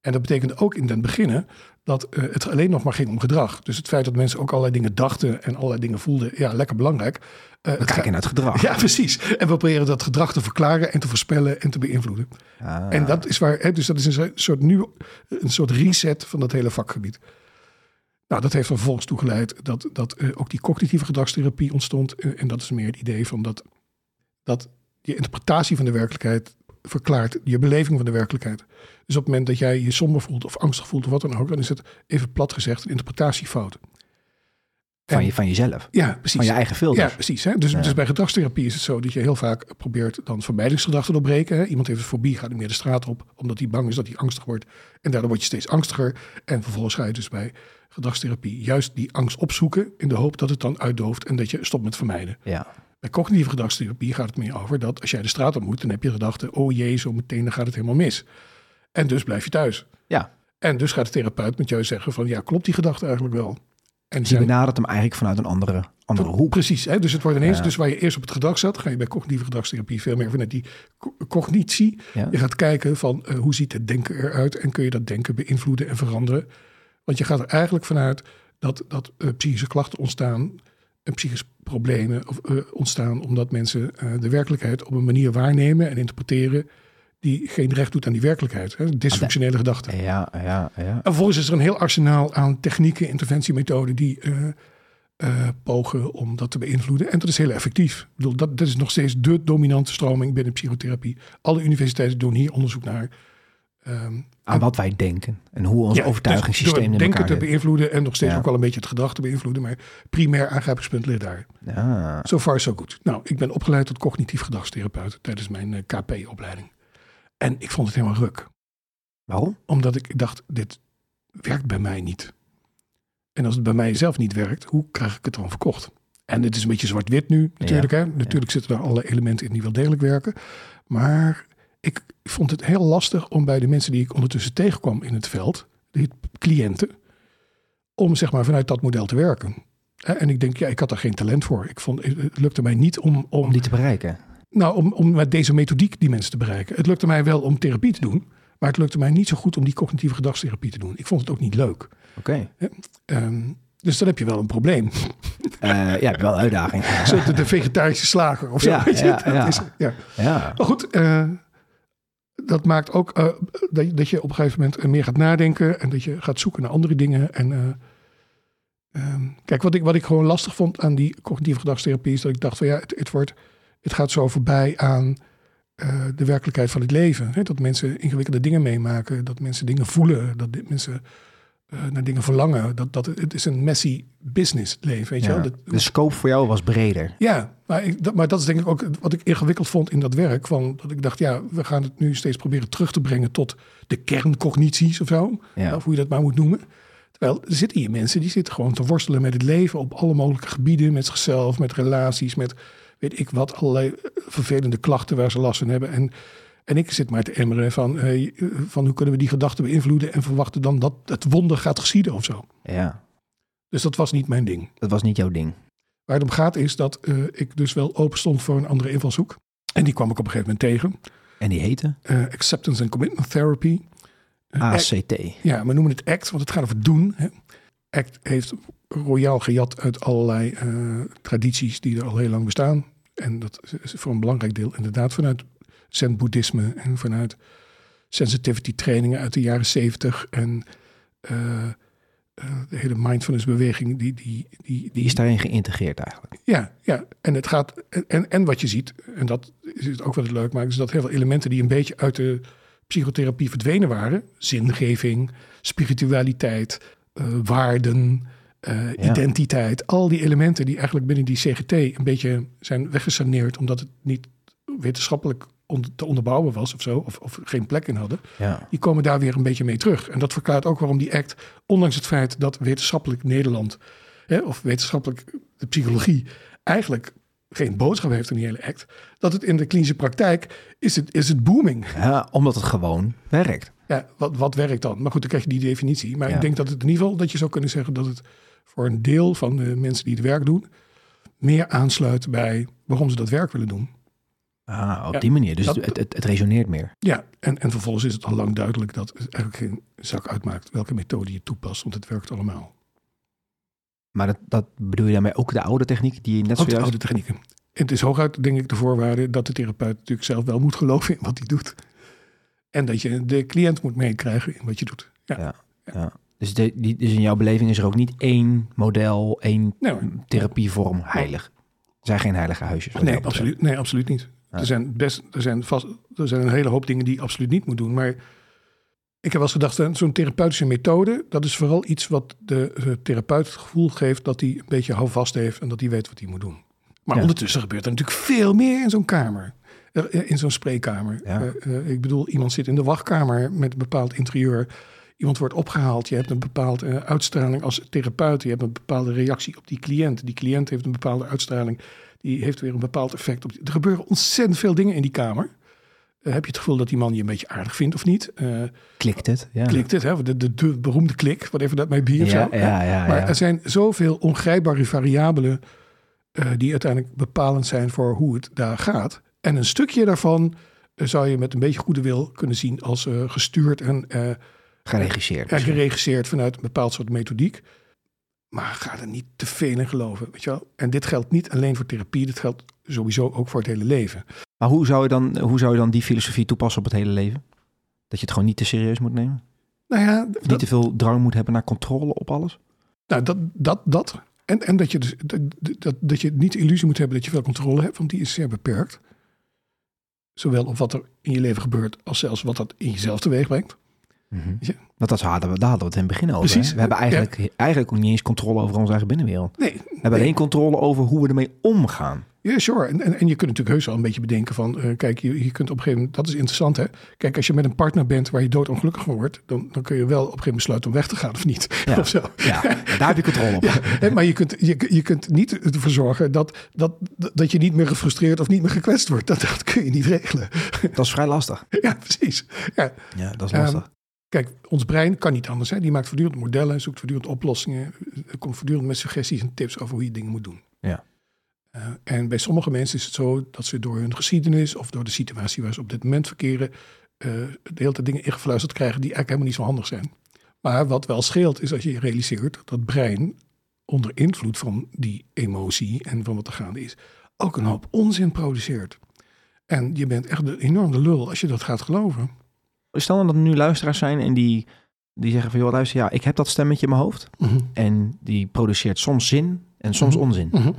En dat betekende ook in den beginnen dat eh, het alleen nog maar ging om gedrag. Dus het feit dat mensen ook allerlei dingen dachten en allerlei dingen voelden, ja, lekker belangrijk. We het kijken naar het gedrag. Ja, precies. En we proberen dat gedrag te verklaren en te voorspellen en te beïnvloeden. Ah. En dat is waar, hè, dus dat is een soort, nu, een soort reset van dat hele vakgebied. Nou, dat heeft er vervolgens toe geleid dat, dat eh, ook die cognitieve gedragstherapie ontstond. En dat is meer het idee van dat, dat je interpretatie van de werkelijkheid verklaart je beleving van de werkelijkheid. Dus op het moment dat jij je somber voelt of angstig voelt of wat dan ook, dan is het even plat gezegd een interpretatiefout. van, je, van jezelf. Ja, precies. Van je eigen filter. Ja, precies. Hè? Dus, Ja. dus bij gedragstherapie is het zo dat je heel vaak probeert dan vermijdingsgedrag te doorbreken. Hè? Iemand heeft een fobie, gaat niet meer de straat op, omdat hij bang is dat hij angstig wordt. En daardoor word je steeds angstiger. En vervolgens ga je dus bij gedragstherapie juist die angst opzoeken in de hoop dat het dan uitdooft en dat je stopt met vermijden. Ja. Bij cognitieve gedragstherapie gaat het meer over dat als jij de straat op moet, dan heb je gedachten, oh jee, zo meteen dan gaat het helemaal mis. En dus blijf je thuis. ja. En dus gaat de therapeut met jou zeggen van, ja, klopt die gedachte eigenlijk wel? En Dus je zijn- benadert hem eigenlijk vanuit een andere, andere hoek. Precies, hè? dus het wordt ineens, Ja. dus waar je eerst op het gedrag zat, ga je bij cognitieve gedragstherapie veel meer vanuit die co- cognitie. Ja. Je gaat kijken van eh, hoe ziet het denken eruit en kun je dat denken beïnvloeden en veranderen. Want je gaat er eigenlijk vanuit dat, dat eh, psychische klachten ontstaan en psychische problemen of, eh, ontstaan omdat mensen eh, de werkelijkheid op een manier waarnemen en interpreteren die geen recht doet aan die werkelijkheid. Hè? Dysfunctionele gedachten. Ja, ja, ja. En vervolgens is er een heel arsenaal aan technieken, interventiemethoden die eh, pogen om dat te beïnvloeden. En dat is heel effectief. Ik bedoel, dat, dat is nog steeds de dominante stroming binnen psychotherapie. Alle universiteiten doen hier onderzoek naar. Ehm, Aan wat wij denken. En hoe ons ja, overtuigingssysteem dus in het denken te beïnvloeden en nog steeds Ja. ook wel een beetje het gedrag te beïnvloeden. Maar primair aangrijpingspunt ligt daar. Ja. So far so good. Nou, ik ben opgeleid tot cognitief gedragstherapeut tijdens mijn eh, KP-opleiding. En ik vond het helemaal ruk. Waarom? Omdat ik dacht, dit werkt bij mij niet. En als het bij mij zelf niet werkt, hoe krijg ik het dan verkocht? En het is een beetje zwart-wit nu natuurlijk. Hè? Natuurlijk zitten er alle elementen in die wel degelijk werken. Maar ik vond het heel lastig om bij de mensen die ik ondertussen tegenkwam in het veld, de cliënten, om zeg maar vanuit dat model te werken. En ik denk, ja, ik had daar geen talent voor. Ik vond, het lukte mij niet om, om, Om die te bereiken. nou, om, om met deze methodiek die mensen te bereiken. Het lukte mij wel om therapie te doen, maar het lukte mij niet zo goed om die cognitieve gedragstherapie te doen. Ik vond het ook niet leuk. Oké. Ehm, dus dan heb je wel een probleem. Eh, ja, wel een uitdaging. <laughs> Zo de, vegetarische slager of zo. Ja, ja, ja. is- ja. Ja. Maar goed, eh, dat maakt ook eh, dat, dat je op een gegeven moment meer gaat nadenken en dat je gaat zoeken naar andere dingen. En eh, ehm, kijk, wat ik, wat ik gewoon lastig vond aan die cognitieve gedragstherapie is dat ik dacht van ja, het, het, wordt, het gaat zo voorbij aan eh, de werkelijkheid van het leven. Dat mensen ingewikkelde dingen meemaken, dat mensen dingen voelen, dat mensen eh, naar dingen verlangen. Dat, dat, het is een messy business leven, weet je wel. Dat, De scope voor jou was breder. ja, maar, ik, dat, maar dat is denk ik ook wat ik ingewikkeld vond in dat werk. Van, dat ik dacht, ja, we gaan het nu steeds proberen terug te brengen tot de kerncognities of zo. Ja. Of hoe je dat maar moet noemen. Terwijl er zitten hier mensen die zitten gewoon te worstelen met het leven op alle mogelijke gebieden. Met zichzelf, met relaties, met weet ik wat, allerlei eh, vervelende klachten waar ze last van hebben. En, en ik zit maar te emmeren van, van hoe kunnen we die gedachten beïnvloeden en verwachten dan dat het wonder gaat geschieden of zo. Ja. Dus dat was niet mijn ding. Dat was niet jouw ding. Waar het om gaat is dat eh, ik dus wel open stond voor een andere invalshoek. En die kwam ik op een gegeven moment tegen. En die heette Eh, Acceptance and Commitment Therapy. Eh, ACT. Ja, we noemen het ACT, want het gaat over doen. Hè. ACT heeft royaal gejat uit allerlei tradities die er al heel lang bestaan. En dat is voor een belangrijk deel inderdaad vanuit Zen-boeddhisme en vanuit sensitivity trainingen uit de jaren zeventig. En eh, eh, de hele mindfulness-beweging, die, die, die, Die is daarin geïntegreerd eigenlijk. ja, ja, en het gaat. En, en wat je ziet, en dat is het ook wat het leuk maakt, is dat heel veel elementen die een beetje uit de psychotherapie verdwenen waren: zingeving, spiritualiteit, eh, waarden, Ja. identiteit, al die elementen die eigenlijk binnen die CGT een beetje zijn weggesaneerd, omdat het niet wetenschappelijk on- te onderbouwen was of zo, of, of geen plek in hadden, Ja. die komen daar weer een beetje mee terug. En dat verklaart ook waarom die act, ondanks het feit dat wetenschappelijk Nederland, hè, of wetenschappelijk de psychologie, eigenlijk geen boodschap heeft in die hele act, dat het in de klinische praktijk is het, is het booming. ja, omdat het gewoon werkt. Ja, wat, wat werkt dan? Maar goed, dan krijg je die definitie. Maar Ja. ik denk dat het in ieder geval, dat je zou kunnen zeggen dat het voor een deel van de mensen die het werk doen, meer aansluit bij waarom ze dat werk willen doen. Ah, op Ja, die manier. Dus dat- het, het, het resoneert meer. Ja, en, en vervolgens is het al lang duidelijk dat het eigenlijk geen zak uitmaakt welke methode je toepast, want het werkt allemaal. Maar dat, dat bedoel je daarmee ook de oude techniek die je net Ook de zojuist... oude technieken. Het is hooguit, denk ik, de voorwaarde dat de therapeut natuurlijk zelf wel moet geloven in wat hij doet. En dat je de cliënt moet meekrijgen in wat je doet. Ja. Ja. Dus, de, die, dus in jouw beleving is er ook niet één model, één Nee, therapievorm heilig. Er zijn geen heilige huisjes. Nee, absoluut, nee, absoluut niet. Ja. Er, zijn best, er, zijn vast, er zijn een hele hoop dingen die je absoluut niet moet doen. Maar ik heb wel eens gedacht, eh, zo'n therapeutische methode, dat is vooral iets wat de eh, therapeut het gevoel geeft dat hij een beetje houvast heeft en dat hij weet wat hij moet doen. Maar Ja. ondertussen gebeurt er natuurlijk veel meer in zo'n kamer. Er- eh, In zo'n spreekkamer. Ja. Eh, eh, ik bedoel, iemand zit in de wachtkamer met een bepaald interieur. Iemand wordt opgehaald. Je hebt een bepaalde uitstraling als therapeut. Je hebt een bepaalde reactie op die cliënt. Die cliënt heeft een bepaalde uitstraling. Die heeft weer een bepaald effect op. Die. Er gebeuren ontzettend veel dingen in die kamer. Eh, heb je het gevoel dat die man je een beetje aardig vindt of niet? Eh, Klikt het? Ja. Klikt het, hè? De, de, de beroemde klik, that may be of Ja, zo. ja, ja, Maar er zijn zoveel ongrijpbare variabelen eh, die uiteindelijk bepalend zijn voor hoe het daar gaat. En een stukje daarvan eh, zou je met een beetje goede wil kunnen zien als eh, gestuurd en eh, Geregisseerd. ja, geregisseerd vanuit een bepaald soort methodiek. Maar ga er niet te veel in geloven, weet je wel. En dit geldt niet alleen voor therapie, dit geldt sowieso ook voor het hele leven. Maar hoe zou, je dan, hoe zou je dan die filosofie toepassen op het hele leven? Dat je het gewoon niet te serieus moet nemen? Nou ja, dat, niet te veel drang moet hebben naar controle op alles? nou, dat, dat, dat. En, en dat, je dus, dat, dat, dat je niet de illusie moet hebben dat je veel controle hebt, want die is zeer beperkt. Zowel op wat er in je leven gebeurt, als zelfs wat dat in jezelf teweeg brengt. Ja. Want dat hadden we, daar hadden we het in het begin over. Precies. hè? We hebben eigenlijk, eigenlijk ook niet eens controle over onze eigen binnenwereld. Nee, We hebben alleen controle over hoe we ermee omgaan. Ja, sure. En, en, en je kunt natuurlijk heus wel een beetje bedenken van... eh, kijk, je, je kunt op een gegeven moment... Dat is interessant, hè? Kijk, als je met een partner bent waar je doodongelukkig van wordt... Dan, dan kun je wel op een gegeven moment besluiten om weg te gaan of niet. <laughs> Ja. Of zo. Ja, daar heb je controle op. <laughs> Ja, maar je kunt, je, je kunt niet ervoor zorgen dat, dat, dat je niet meer gefrustreerd of niet meer gekwetst wordt. Dat, dat kun je niet regelen. Dat is vrij lastig. <laughs> Ja, precies. Ja. Ja, dat is Ehm, lastig. Kijk, ons brein kan niet anders. Hè? Die maakt voortdurend modellen, zoekt voortdurend oplossingen. Komt voortdurend met suggesties en tips over hoe je dingen moet doen. Ja. Eh, en bij sommige mensen is het zo dat ze door hun geschiedenis of door de situatie waar ze op dit moment verkeren, eh, de hele tijd dingen ingefluisterd krijgen die eigenlijk helemaal niet zo handig zijn. Maar wat wel scheelt is als je realiseert dat het brein onder invloed van die emotie en van wat er gaande is, ook een hoop onzin produceert. En je bent echt de, enorm de lul als je dat gaat geloven. Stel nou dat er nu luisteraars zijn en die, die zeggen van... joh, luister, ja, ik heb dat stemmetje in mijn hoofd. En die produceert soms zin en soms Mhm. onzin. Mhm.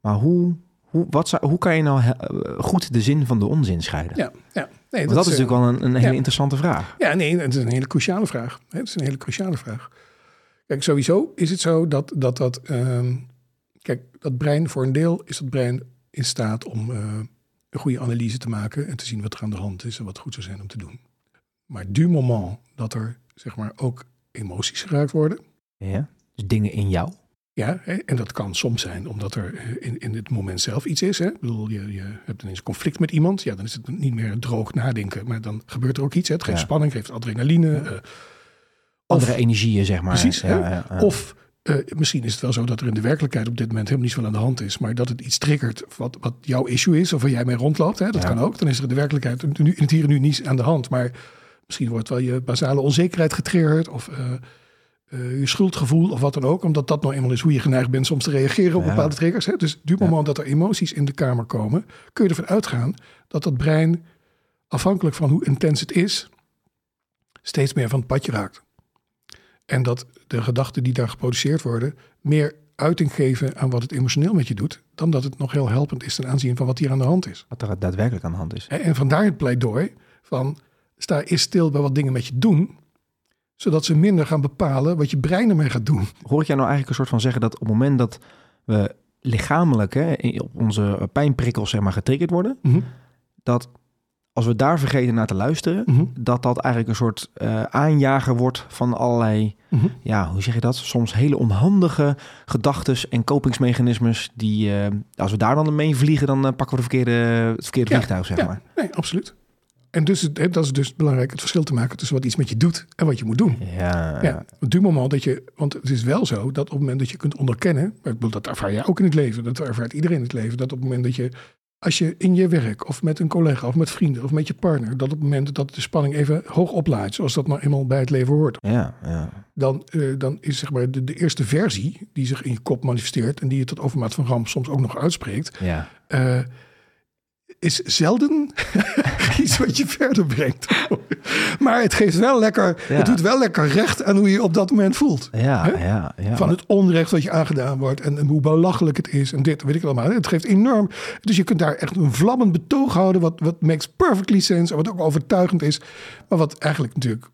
Maar hoe, hoe, wat zou, hoe kan je nou eh, goed de zin van de onzin scheiden? Ja, ja. Nee, dat is eh, natuurlijk wel een, een hele ja. interessante vraag. Ja, nee, het is een hele cruciale vraag. Het is een hele cruciale vraag. Kijk, sowieso is het zo dat dat, dat ehm, kijk, dat brein, voor een deel is dat brein in staat om eh, een goede analyse te maken en te zien wat er aan de hand is en wat goed zou zijn om te doen. Maar du moment dat er, zeg maar, ook emoties geraakt worden, Ja? Dus dingen in jou. ja, hè, en dat kan soms zijn omdat er eh, in, in het moment zelf iets is. Hè? Ik bedoel, je, je hebt ineens een conflict met iemand. Ja, dan is het niet meer droog nadenken. Maar dan gebeurt er ook iets. Hè? Het geeft Ja. spanning, geeft adrenaline. eh, Andere Of- energieën, zeg maar. Precies? Ja. Of eh, misschien is het wel zo dat er in de werkelijkheid op dit moment helemaal niet zoveel aan de hand is. Maar dat het iets triggert wat, wat jouw issue is. Of waar jij mee rondloopt. Hè? Dat kan ook. Dan is er in de werkelijkheid nu, in het hier en nu niets aan de hand. Maar misschien wordt wel je basale onzekerheid getriggerd. Of eh, eh, je schuldgevoel of wat dan ook. Omdat dat nou eenmaal is hoe je geneigd bent soms te reageren op Ja. bepaalde triggers. Hè? Dus du moment dat er emoties in de kamer komen. Kun je ervan uitgaan dat dat brein afhankelijk van hoe intens het is. Steeds meer van het padje raakt. En dat de gedachten die daar geproduceerd worden, meer uiting geven aan wat het emotioneel met je doet, dan dat het nog heel helpend is ten aanzien van wat hier aan de hand is. Wat er daadwerkelijk aan de hand is. En en vandaar het pleidooi van sta eens stil bij wat dingen met je doen, zodat ze minder gaan bepalen wat je brein ermee gaat doen. Hoor ik jou nou eigenlijk een soort van zeggen dat op het moment dat we lichamelijk hè, op onze pijnprikkels zeg maar, getriggerd worden, Mhm. dat als we daar vergeten naar te luisteren, Mhm. dat dat eigenlijk een soort eh, aanjager wordt van allerlei, Mhm. ja, hoe zeg je dat? Soms hele onhandige gedachtes en kopingsmechanismes die, eh, als we daar dan mee vliegen, dan eh, pakken we de verkeerde, het verkeerde Ja, vliegtuig, zeg ja. maar. Nee, absoluut. En dus, hè, dat is dus belangrijk, het verschil te maken tussen wat iets met je doet en wat je moet doen. Ja, Ja, op het moment dat je, want het is wel zo dat op het moment dat je kunt onderkennen, maar ik bedoel, dat ervaar jij ook in het leven, dat ervaart iedereen in het leven, dat op het moment dat je, als je in je werk of met een collega of met vrienden of met je partner, dat op het moment dat de spanning even hoog oplaait, zoals dat nou eenmaal bij het leven hoort, ja, ja. dan, eh, dan is zeg maar de, de eerste versie die zich in je kop manifesteert en die je tot overmaat van ramp soms ook nog uitspreekt, ja. eh, is zelden <laughs> iets wat je verder brengt. maar het geeft wel lekker, Ja. het doet wel lekker recht aan hoe je je op dat moment voelt. Ja, ja, ja. Van het onrecht wat je aangedaan wordt en, en hoe belachelijk het is en dit, weet ik allemaal. Het geeft enorm. Dus je kunt daar echt een vlammend betoog houden, wat, wat makes perfectly sense en wat ook overtuigend is. Maar wat eigenlijk natuurlijk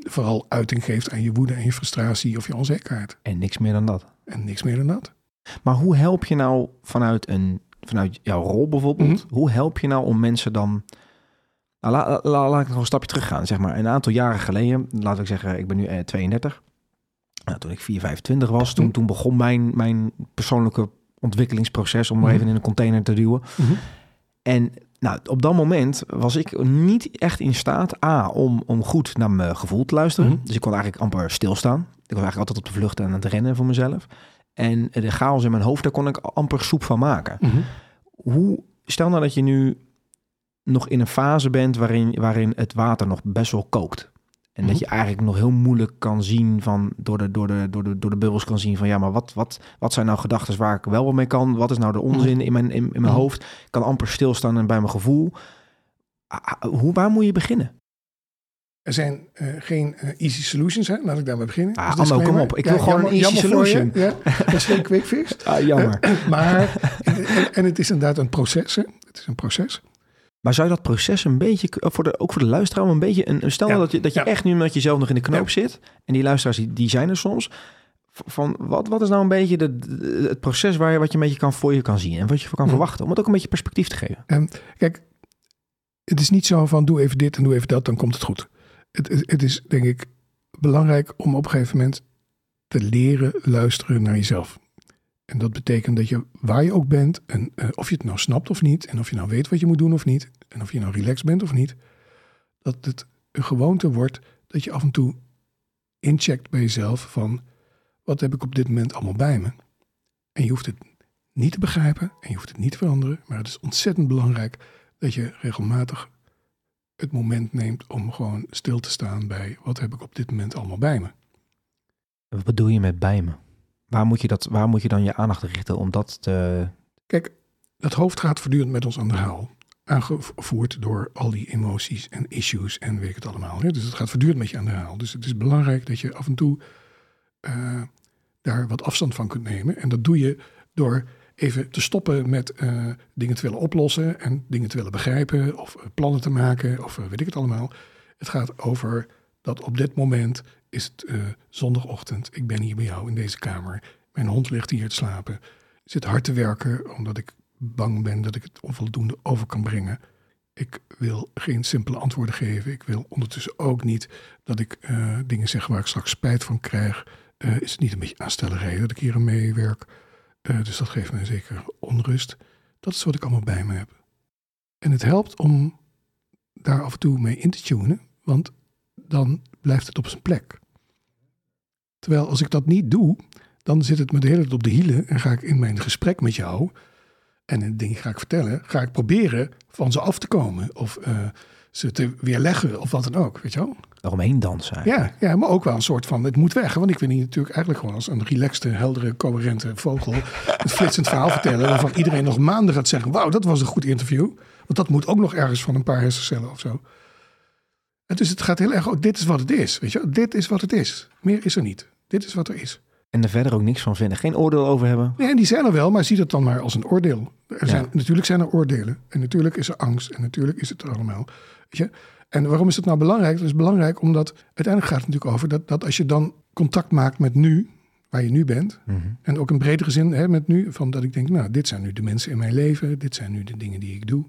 vooral uiting geeft aan je woede en je frustratie of je onzekerheid. En niks meer dan dat. En niks meer dan dat. Maar hoe help je nou vanuit, een, vanuit jouw rol bijvoorbeeld, Mhm. hoe help je nou om mensen dan... Nou, la- la- laat ik nog een stapje terug gaan. Zeg maar, een aantal jaren geleden, laten we zeggen, ik ben nu eh, 32. Nou, toen ik 4, 25 was, toen, Mhm. toen begon mijn, mijn persoonlijke ontwikkelingsproces, om maar Mhm. even in een container te duwen. En nou, op dat moment was ik niet echt in staat, A, om, om goed naar mijn gevoel te luisteren. Dus ik kon eigenlijk amper stilstaan. Ik was eigenlijk altijd op de vlucht en aan het rennen voor mezelf. En de chaos in mijn hoofd, daar kon ik amper soep van maken. Mhm. Hoe, stel nou dat je nu nog in een fase bent waarin, waarin het water nog best wel kookt. En Mhm. dat je eigenlijk nog heel moeilijk kan zien van door de, door de, door de, door de bubbels kan zien van ja, maar wat, wat, wat zijn nou gedachten waar ik wel wat mee kan? Wat is nou de onzin in mijn, in, in mijn Mhm. hoofd? Ik kan amper stilstaan en bij mijn gevoel. Ah, ah, Hoe, waar moet je beginnen? Er zijn eh, geen eh, easy solutions, hè? laat ik daarmee beginnen. Ah, Anno, kom op. Ik wil gewoon een easy voor je. solution. Ja, dat is geen quick fix. <laughs> Ah, jammer. Maar, en, en het is inderdaad een proces. Hè? Het is een proces. Maar zou je dat proces een beetje, voor de, ook voor de luisteraar, een beetje, een, stel Ja. dat je, dat je Ja. echt nu met jezelf nog in de knoop zit, en die luisteraars die, die zijn er soms, van wat, wat is nou een beetje de, de- het proces waar je, wat je een beetje kan, voor je kan zien en wat je kan Mhm. verwachten, om het ook een beetje perspectief te geven. Kijk, het is niet zo van doe even dit en doe even dat, dan komt het goed. Het, is denk ik belangrijk om op een gegeven moment te leren luisteren naar jezelf. En dat betekent dat je waar je ook bent, en eh, of je het nou snapt of niet, en of je nou weet wat je moet doen of niet, en of je nou relaxed bent of niet, dat het een gewoonte wordt dat je af en toe incheckt bij jezelf van wat heb ik op dit moment allemaal bij me. En je hoeft het niet te begrijpen en je hoeft het niet te veranderen, maar het is ontzettend belangrijk dat je regelmatig het moment neemt om gewoon stil te staan bij wat heb ik op dit moment allemaal bij me. Wat bedoel je met bij me? Waar moet je, dat, waar moet je dan je aandacht richten om dat te... Kijk, dat hoofd gaat voortdurend met ons aan de haal. Aangevoerd door al die emoties en issues en weet ik het allemaal. Hè? Dus het gaat voortdurend met je aan de haal. Dus het is belangrijk dat je af en toe eh, daar wat afstand van kunt nemen. En dat doe je door even te stoppen met eh, dingen te willen oplossen en dingen te willen begrijpen of eh, plannen te maken of eh, weet ik het allemaal. Het gaat over dat op dit moment is het zondagochtend. Ik ben hier bij jou in deze kamer. Mijn hond ligt hier te slapen. Ik zit hard te werken omdat ik bang ben dat ik het onvoldoende over kan brengen. Ik wil geen simpele antwoorden geven. Ik wil ondertussen ook niet dat ik dingen zeg waar ik straks spijt van krijg. Is het niet een beetje aanstellerij dat ik hier aan meewerk? Eh, dus dat geeft mij zeker onrust. Dat is wat ik allemaal bij me heb. En het helpt om daar af en toe mee in te tunen, want dan blijft het op zijn plek. Terwijl als ik dat niet doe, dan zit het me de hele tijd op de hielen en ga ik in mijn gesprek met jou en een ding ga ik vertellen, ga ik proberen van ze af te komen of eh, ze te weerleggen of wat dan ook, weet je wel? Eromheen dansen eigenlijk? Ja, ja, maar ook wel een soort van, het moet weg. Want ik wil hier natuurlijk eigenlijk gewoon als een relaxte, heldere, coherente vogel <laughs> een flitsend verhaal vertellen. Waarvan iedereen nog maanden gaat zeggen, wauw, dat was een goed interview. Want dat moet ook nog ergens van een paar hersencellen of zo. En dus het gaat heel erg, oh, dit is wat het is. Weet je, dit is wat het is. Meer is er niet. Dit is wat er is. En er verder ook niks van vinden. Geen oordeel over hebben. Nee, en die zijn er wel, maar zie dat dan maar als een oordeel. Er zijn, Ja. Natuurlijk zijn er oordelen. En natuurlijk is er angst. En natuurlijk is het er allemaal. Weet je? En waarom is het nou belangrijk? Het is belangrijk omdat uiteindelijk gaat het natuurlijk over dat, dat als je dan contact maakt met nu, waar je nu bent, Mhm. en ook in bredere zin hè, met nu, van dat ik denk, nou, dit zijn nu de mensen in mijn leven, dit zijn nu de dingen die ik doe.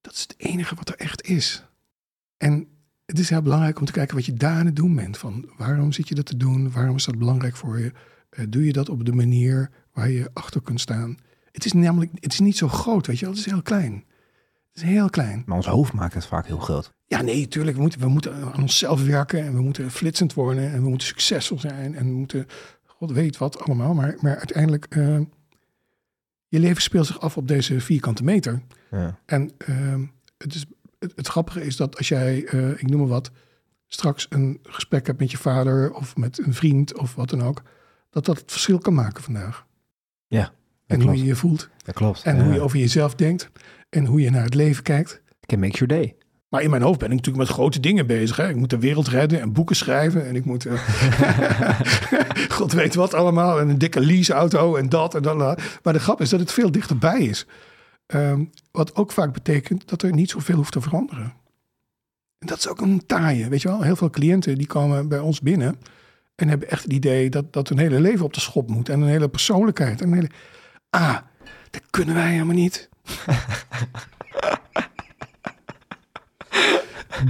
Dat is het enige wat er echt is. En het is heel belangrijk om te kijken wat je daar aan het doen bent. Van waarom zit je dat te doen? Waarom is dat belangrijk voor je? Uh, doe je dat op de manier waar je achter kunt staan? Het is namelijk, het is niet zo groot, weet je wel. Het is heel klein. Het is heel klein. Maar ons hoofd maakt het vaak heel groot. Ja, nee, tuurlijk. We moeten, we moeten aan onszelf werken en we moeten flitsend worden en we moeten succesvol zijn en we moeten, god weet wat allemaal. Maar, maar uiteindelijk, uh, je leven speelt zich af op deze vierkante meter. Ja. En uh, het, is, het, het, grappige is dat als jij, uh, ik noem maar wat, straks een gesprek hebt met je vader of met een vriend of wat dan ook, dat dat het verschil kan maken vandaag. Ja. En klopt. hoe je je voelt. Dat klopt. En ja. hoe je over jezelf denkt. En hoe je naar het leven kijkt. Can make your day. Maar in mijn hoofd ben ik natuurlijk met grote dingen bezig. Hè. Ik moet de wereld redden en boeken schrijven. En ik moet, uh, <laughs> <laughs> god weet wat allemaal. En een dikke leaseauto en dat en dat. Maar de grap is dat het veel dichterbij is. Um, wat ook vaak betekent dat er niet zoveel hoeft te veranderen. En dat is ook een taaie. Weet je wel, heel veel cliënten die komen bij ons binnen. En hebben echt het idee dat, dat hun hele leven op de schop moet. En een hele persoonlijkheid. En een hele... Ah, dat kunnen wij helemaal niet.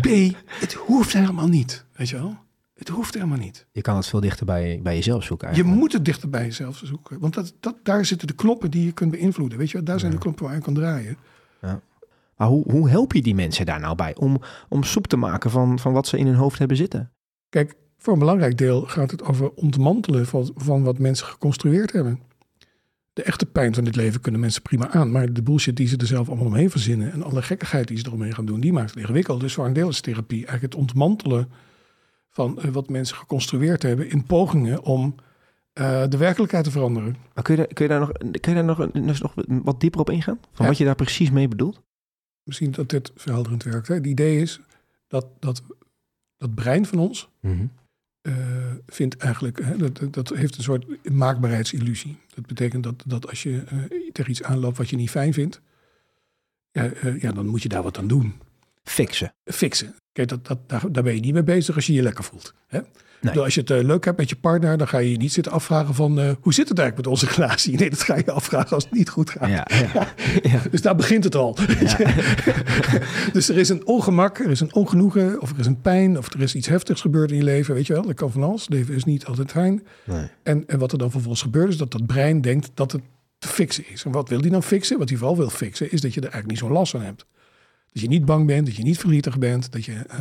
B, het hoeft helemaal niet. Weet je wel? Het hoeft helemaal niet. Je kan het veel dichter bij, bij jezelf zoeken Je eigenlijk. moet het dichter bij jezelf zoeken. Want dat, dat, daar zitten de knoppen die je kunt beïnvloeden. Weet je, wel? daar zijn Ja. de knoppen waar je kan draaien. Maar hoe, hoe help je die mensen daar nou bij? Om, om soep te maken van, van wat ze in hun hoofd hebben zitten? Kijk, voor een belangrijk deel gaat het over ontmantelen van, van wat mensen geconstrueerd hebben. De echte pijn van dit leven kunnen mensen prima aan. Maar de bullshit die ze er zelf allemaal omheen verzinnen. En alle gekkigheid die ze eromheen gaan doen, die maakt het ingewikkeld. Dus voor een deel is therapie eigenlijk het ontmantelen van eh, wat mensen geconstrueerd hebben. In pogingen om eh, de werkelijkheid te veranderen. Maar kun je daar, kun je daar, nog, kun je daar nog, een- dus nog wat dieper op ingaan? Van Ja. wat je daar precies mee bedoelt? Misschien dat dit verhelderend werkt. Hè? Het idee is dat dat, dat brein van ons eh, vindt eigenlijk, hè, dat, dat- heeft een soort maakbaarheidsillusie. Dat betekent dat, dat als je eh, tegen iets aanloopt wat je niet fijn vindt, ja, eh, ja, dan moet je daar wat aan doen. Fixen. Fixen. Kijk, dat, dat, daar, daar ben je niet mee bezig als je je lekker voelt. Hè? Nee. Dus Als je het eh, leuk hebt met je partner, dan ga je je niet zitten afvragen van eh, hoe zit het eigenlijk met onze <laughs> relatie? Nee, dat ga je afvragen als het niet goed gaat. Ja, ja. ja. Dus daar begint het al. <laughs> dus er is een ongemak, er is een ongenoegen, of er is een pijn, of er is iets heftigs gebeurd in je leven. Weet je wel, dat kan van alles. Leven is niet altijd fijn. Nee. En, en wat er dan vervolgens gebeurt, is dat dat brein denkt dat het te fixen is. En wat wil die dan fixen? Wat hij vooral wil fixen, is dat je er eigenlijk niet zo'n last van hebt. Dat je niet bang bent, dat je niet verdrietig bent, dat je eh,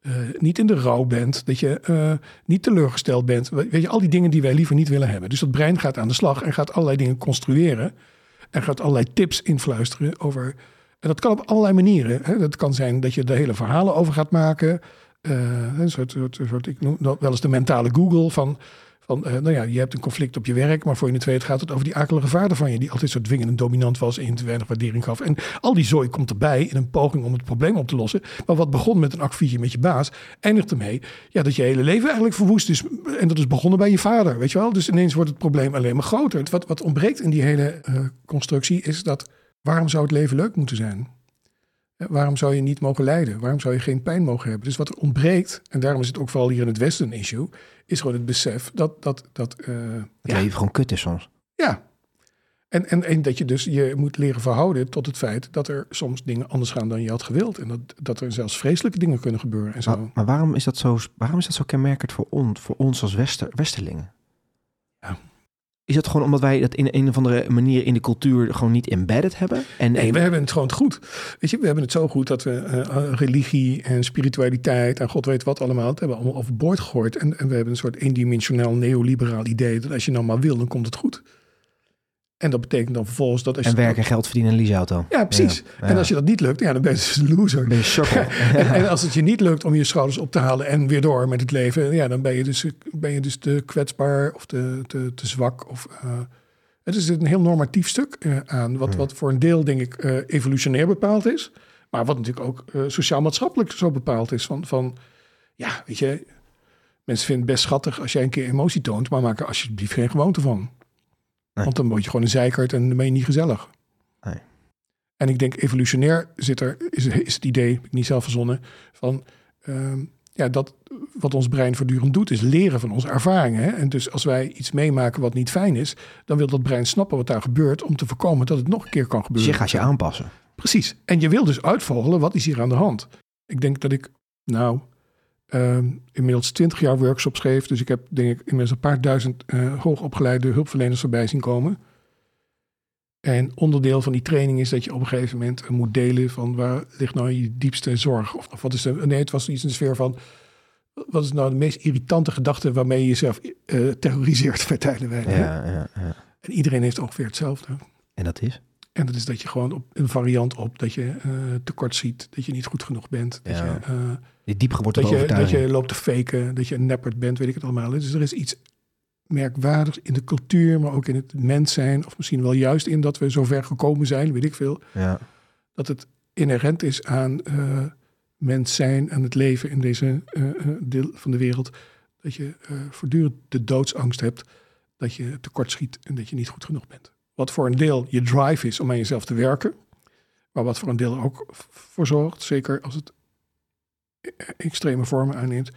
eh, niet in de rouw bent, dat je eh, niet teleurgesteld bent. Weet je, al die dingen die wij liever niet willen hebben. Dus dat brein gaat aan de slag en gaat allerlei dingen construeren. En gaat allerlei tips influisteren over. En dat kan op allerlei manieren. Hè. Dat kan zijn dat je er hele verhalen over gaat maken. Eh, een soort, ik noem dat wel eens de mentale Google van. Eh, nou ja, je hebt een conflict op je werk, maar voor je het weet gaat het over die akelige vader van je, die altijd zo dwingend en dominant was en te weinig waardering gaf. En al die zooi komt erbij in een poging om het probleem op te lossen. Maar wat begon met een akkefietje met je baas, eindigt ermee ja, dat je hele leven eigenlijk verwoest is. En dat is begonnen bij je vader, weet je wel. Dus ineens wordt het probleem alleen maar groter. Wat, wat ontbreekt in die hele eh, constructie is dat, waarom zou het leven leuk moeten zijn? Waarom zou je niet mogen lijden? Waarom zou je geen pijn mogen hebben? Dus wat er ontbreekt, en daarom is het ook vooral hier in het Westen een issue, is gewoon het besef dat. dat, dat eh, Het ja, leven gewoon kut is soms. ja. En, en, en dat je dus je moet leren verhouden tot het feit dat er soms dingen anders gaan dan je had gewild. En dat, dat er zelfs vreselijke dingen kunnen gebeuren en zo. Maar, maar waarom, is dat zo, waarom is dat zo kenmerkend voor, on, voor ons als Wester, Westerlingen? Ja. Is dat gewoon omdat wij dat in een of andere manier in de cultuur gewoon niet embedded hebben? En, Nee, en- we hebben het gewoon goed. Weet je, we hebben het zo goed dat we eh, religie en spiritualiteit en god weet wat allemaal, dat hebben we allemaal overboord gegooid. En, en we hebben een soort eendimensionaal neoliberaal idee dat als je nou maar wil, dan komt het goed. En dat betekent dan vervolgens dat als je... en werken, geld verdienen en een leaseauto. Ja, precies. Ja, En als je dat niet lukt, ja, dan ben je dus een loser. Ben je. <laughs> En, en als het je niet lukt om je schouders op te halen en weer door met het leven, ja, dan ben je dus, ben je dus te kwetsbaar of te, te, te zwak. Of, eh, het is een heel normatief stuk eh, aan, wat, wat voor een deel, denk ik, eh, evolutionair bepaald is. Maar wat natuurlijk ook sociaal-maatschappelijk zo bepaald is. Van, van, ja, weet je, mensen vinden het best schattig als jij een keer emotie toont, maar maak er alsjeblieft geen gewoonte van. Nee. Want dan word je gewoon een zeikert en dan ben je niet gezellig. Nee. En ik denk evolutionair zit er, is, is het idee, heb ik niet zelf verzonnen, van ehm, ja, dat wat ons brein voortdurend doet, is leren van onze ervaringen. Hè? En dus als wij iets meemaken wat niet fijn is, dan wil dat brein snappen wat daar gebeurt om te voorkomen dat het nog een keer kan gebeuren. je gaat je aanpassen. Precies. En je wil dus uitvogelen wat is hier aan de hand. Ik denk dat ik, nou, ehm, inmiddels twintig jaar workshops geef. Dus ik heb, denk ik, inmiddels een paar duizend eh, hoogopgeleide hulpverleners voorbij zien komen. En onderdeel van die training is dat je op een gegeven moment moet delen van waar ligt nou je diepste zorg? Of, of wat is de, nee, het was iets in de sfeer van, wat is nou de meest irritante gedachte waarmee je jezelf eh, terroriseert <laughs> bij tijden Ja, ja, ja. En iedereen heeft ongeveer hetzelfde. En dat is? En dat is dat je gewoon op een variant op dat je eh, tekort ziet, dat je niet goed genoeg bent, dat, Ja. je, dat, je, dat je loopt te faken, dat je een neppert bent, weet ik het allemaal. Dus er is iets merkwaardigs in de cultuur, maar ook in het mens zijn, of misschien wel juist in dat we zo ver gekomen zijn, weet ik veel, Ja. dat het inherent is aan eh, mens zijn, aan het leven in deze eh, eh, deel van de wereld, dat je voortdurend de doodsangst hebt dat je tekort schiet en dat je niet goed genoeg bent. Wat voor een deel je drive is om aan jezelf te werken, maar wat voor een deel ook voor zorgt, zeker als het extreme vormen aanneemt.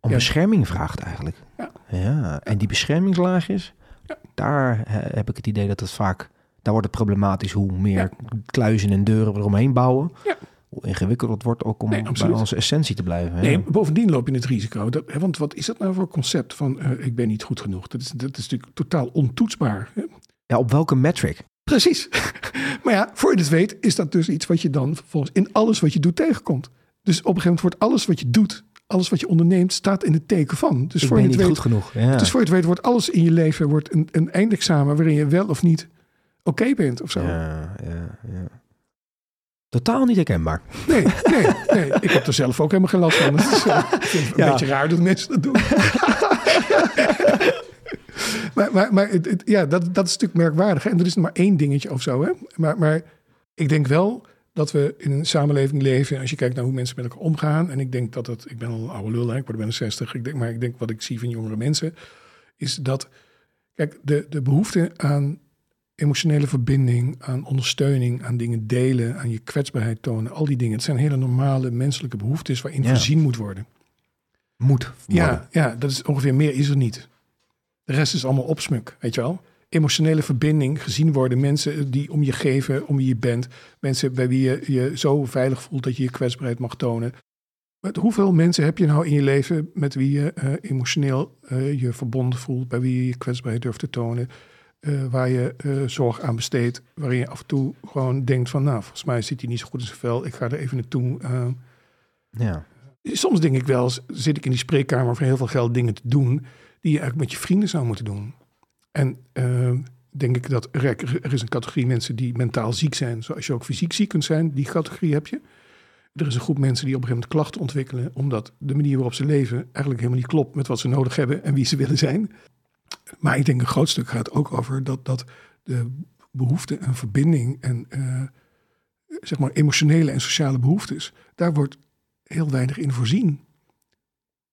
Om Ja. bescherming vraagt eigenlijk. Ja. ja. En die beschermingslaagjes, Ja. daar heb ik het idee dat het vaak... Daar wordt het problematisch hoe meer kluizen en deuren we eromheen bouwen. Ja. Hoe ingewikkeld het wordt ook om Nee, bij onze essentie te blijven. Nee, bovendien loop je het risico. Dat, hè, want wat is dat nou voor concept van eh, ik ben niet goed genoeg? Dat is, dat is natuurlijk totaal ontoetsbaar. hè? Ja, op welke metric? Precies. <laughs> maar ja, voor je het weet, is dat dus iets wat je dan vervolgens in alles wat je doet tegenkomt. Dus op een gegeven moment wordt alles wat je doet, alles wat je onderneemt, staat in het teken van. Dus ik voor je het goed weet, genoeg. Ja. dus voor je het weet wordt alles in je leven wordt een, een eindexamen waarin je wel of niet oké bent of zo. ja, ja, ja. Totaal niet herkenbaar. Nee, nee, nee. Ik heb er zelf ook helemaal geen last van. Het is eh, <laughs> een Ja. beetje raar dat mensen dat doen. <laughs> maar maar, maar het, het- ja, dat, dat is natuurlijk merkwaardig. En er is maar één dingetje of zo. Hè? Maar, maar ik denk wel dat we in een samenleving leven. Als je kijkt naar hoe mensen met elkaar omgaan. En ik denk dat het. Ik ben al een oude lul, hè? ik word bijna 60. Ik denk, maar ik denk wat ik zie van jongere mensen. Is dat. Kijk, de, de behoefte aan emotionele verbinding, aan ondersteuning, aan dingen delen, aan je kwetsbaarheid tonen. Al die dingen. Het zijn hele normale menselijke behoeftes waarin Ja. voorzien moet worden. Moet worden. Ja, ja, dat is ongeveer meer is er niet. De rest is allemaal opsmuk, weet je wel. Emotionele verbinding, gezien worden, mensen die om je geven, om wie je bent. Mensen bij wie je je zo veilig voelt dat je je kwetsbaarheid mag tonen. Met hoeveel mensen heb je nou in je leven met wie je eh, emotioneel eh, je verbonden voelt, bij wie je je kwetsbaarheid durft te tonen, eh, waar je zorg aan besteedt, waarin je af en toe gewoon denkt van, nou, volgens mij zit hij niet zo goed in zijn vel, ik ga er even naartoe. Ja. Soms denk ik wel, zit ik in die spreekkamer voor heel veel geld dingen te doen die je eigenlijk met je vrienden zou moeten doen. En eh, denk ik dat er, is een categorie mensen die mentaal ziek zijn, zoals je ook fysiek ziek kunt zijn. Die categorie heb je. Er is een groep mensen die op een gegeven moment klachten ontwikkelen, omdat de manier waarop ze leven eigenlijk helemaal niet klopt met wat ze nodig hebben en wie ze willen zijn. Maar ik denk een groot stuk gaat ook over dat, dat de behoefte aan verbinding en eh, zeg maar emotionele en sociale behoeftes, daar wordt heel weinig in voorzien.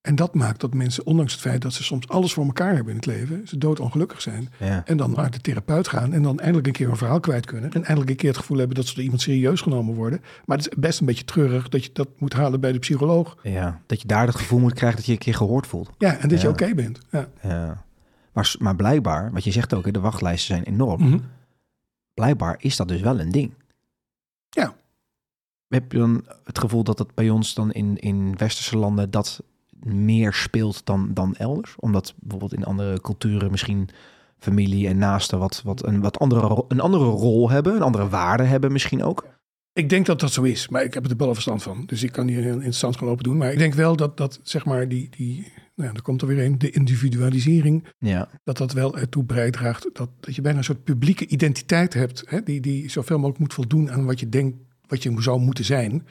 En dat maakt dat mensen, ondanks het feit dat ze soms alles voor elkaar hebben in het leven, ze doodongelukkig zijn. Ja. En dan naar de therapeut gaan en dan eindelijk een keer een verhaal kwijt kunnen. En eindelijk een keer het gevoel hebben dat ze door iemand serieus genomen worden. Maar het is best een beetje treurig dat je dat moet halen bij de psycholoog. ja. Dat je daar het gevoel moet krijgen dat je een keer gehoord voelt. Ja, en dat je oké bent. Ja. Ja. Maar, maar blijkbaar, wat je zegt ook, de wachtlijsten zijn enorm. Mhm. Blijkbaar is dat dus wel een ding. Ja. Heb je dan het gevoel dat het bij ons dan in, in westerse landen dat meer speelt dan, dan elders? Omdat bijvoorbeeld in andere culturen misschien familie en naasten wat, wat, een, wat andere, een andere rol hebben, een andere waarde hebben misschien ook. Ik denk dat dat zo is, maar ik heb er de ballen verstand van. Dus ik kan hier heel interessant gaan lopen doen. Maar ik denk wel dat, dat zeg maar, die, die nou ja, er komt er weer een, de individualisering. Ja, dat dat wel ertoe bijdraagt dat, dat je bijna een soort publieke identiteit hebt, hè, die, die zoveel mogelijk moet voldoen aan wat je denkt, wat je zou moeten zijn,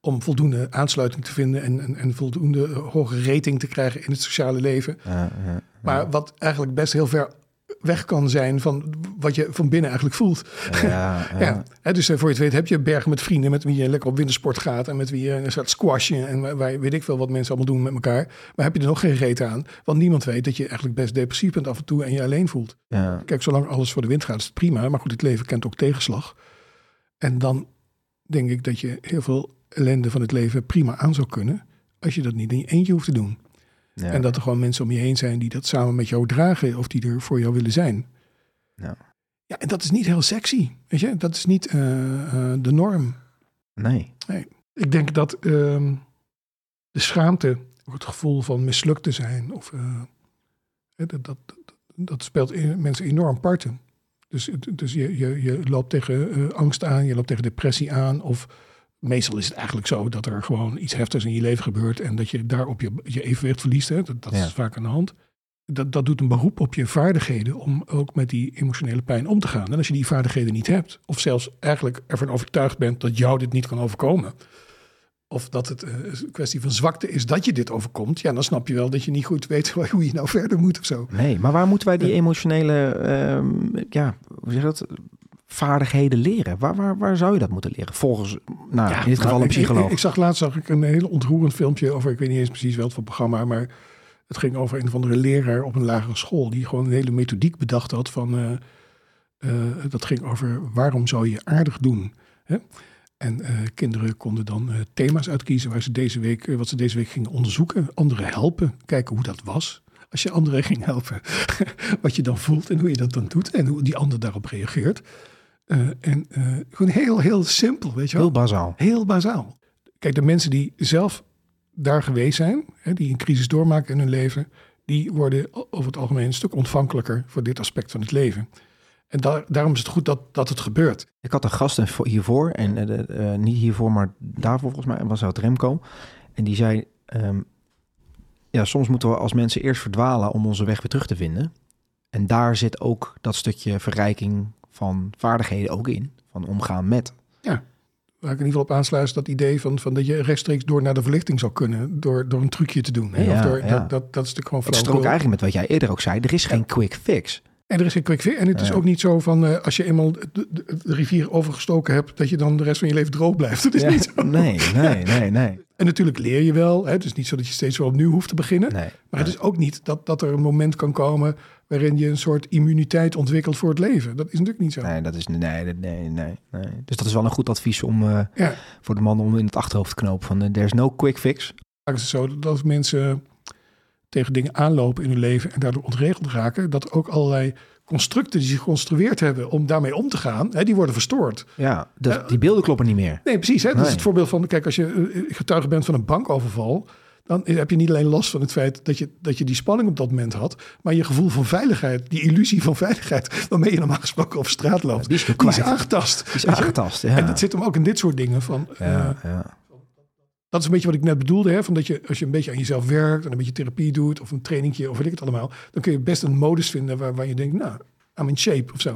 om voldoende aansluiting te vinden en, en, en voldoende eh, hoge rating te krijgen in het sociale leven. ja, ja. Maar wat eigenlijk best heel ver weg kan zijn van wat je van binnen eigenlijk voelt. ja, ja. <laughs> Ja. Hè, dus eh, voor je het weet heb je een berg met vrienden met wie je lekker op wintersport gaat en met wie je een soort squashen en waar- waar weet ik veel wat mensen allemaal doen met elkaar. Maar heb je er nog geen reet aan? Want niemand weet dat je eigenlijk best depressief bent af en toe en je alleen voelt. ja. Kijk, zolang alles voor de wind gaat, is het prima. Maar goed, het leven kent ook tegenslag. En dan denk ik dat je heel veel ellende van het leven prima aan zou kunnen. als je dat niet in je eentje hoeft te doen. Ja. En dat er gewoon mensen om je heen zijn die dat samen met jou dragen of die er voor jou willen zijn. Ja. Ja, en dat is niet heel sexy. Weet je, dat is niet eh, eh, de norm. Nee. Ik denk dat ehm, de schaamte, of het gevoel van mislukt te zijn, of, eh, dat, dat, dat, speelt in mensen enorm parten. Dus, dus je, je, je loopt tegen angst aan, je loopt tegen depressie aan. Of meestal is het eigenlijk zo dat er gewoon iets heftigs in je leven gebeurt en dat je daarop je, je evenwicht verliest. Hè. Dat, dat Ja. is vaak aan de hand. Dat, dat doet een beroep op je vaardigheden om ook met die emotionele pijn om te gaan. En als je die vaardigheden niet hebt, of zelfs eigenlijk ervan overtuigd bent dat jou dit niet kan overkomen, of dat het eh, een kwestie van zwakte is dat je dit overkomt, ja, dan snap je wel dat je niet goed weet <laughs> hoe je nou verder moet of zo. Nee, maar waar moeten wij die emotionele, ehm, ja, hoe zeg je dat, vaardigheden leren? Waar, waar, waar zou je dat moeten leren? Volgens, nou, in dit geval nou, een psycholoog. Ik, ik zag laatst zag ik een heel ontroerend filmpje over, ik weet niet eens precies wel wat programma, maar het ging over een of andere leraar op een lagere school die gewoon een hele methodiek bedacht had van, eh, eh, dat ging over waarom zou je aardig doen. Hè? En eh, kinderen konden dan thema's uitkiezen waar ze deze week, wat ze deze week gingen onderzoeken, anderen helpen, kijken hoe dat was. Als je anderen ging helpen, <laughs> wat je dan voelt en hoe je dat dan doet en hoe die ander daarop reageert. Eh, en eh, gewoon heel, heel simpel, weet je wel. Heel bazaal. Heel bazaal. Kijk, de mensen die zelf daar geweest zijn, hè, die een crisis doormaken in hun leven, die worden over het algemeen een stuk ontvankelijker voor dit aspect van het leven. En daar, daarom is het goed dat, dat het gebeurt. Ik had een gast hiervoor, en eh, niet hiervoor, maar daarvoor volgens mij, was dat Remco. En die zei, ehm, ja, soms moeten we als mensen eerst verdwalen om onze weg weer terug te vinden. En daar zit ook dat stukje verrijking van vaardigheden ook in, van omgaan met. Waar ik in ieder geval op aansluit, is dat idee van, van dat je rechtstreeks door naar de verlichting zou kunnen, door, door een trucje te doen. Hè? Ja, of door, ja. dat, dat, dat is natuurlijk gewoon Het flauwekul. eigenlijk met wat jij eerder ook zei, er is geen quick fix. En er is geen quick fix. En het is Ja. ook niet zo van, eh, als je eenmaal de, rivier overgestoken hebt, dat je dan de rest van je leven droog blijft. <laughs> Dat is Ja, niet zo. nee, nee, nee, nee. En natuurlijk leer je wel. Hè? Het is niet zo dat je steeds weer opnieuw hoeft te beginnen. nee. Maar het is ook niet dat, dat er een moment kan komen waarin je een soort immuniteit ontwikkelt voor het leven. Dat is natuurlijk niet zo. Nee, dat is nee, nee, nee, nee. Dus dat is wel een goed advies om eh, Ja, voor de man om in het achterhoofd te knopen van eh, there's no quick fix. vaak is het zo dat mensen tegen dingen aanlopen in hun leven en daardoor ontregeld raken, dat ook allerlei constructen die ze geconstrueerd hebben om daarmee om te gaan, hè, die worden verstoord. Ja, dat, die beelden kloppen niet meer. Nee, precies. Hè? Dat is het voorbeeld van, kijk, als je getuige bent van een bankoverval, dan heb je niet alleen last van het feit dat je, dat je die spanning op dat moment had, maar je gevoel van veiligheid, die illusie van veiligheid, waarmee je normaal gesproken over straat loopt, Die is nu die is aangetast. Die is aangetast, ja. En dat zit hem ook in dit soort dingen van. eh, ja, ja. dat is een beetje wat ik net bedoelde. Hè? Van dat je, als je een beetje aan jezelf werkt en een beetje therapie doet of een trainingje of weet ik het allemaal, dan kun je best een modus vinden waar, waar je denkt, nou, I'm in shape of zo.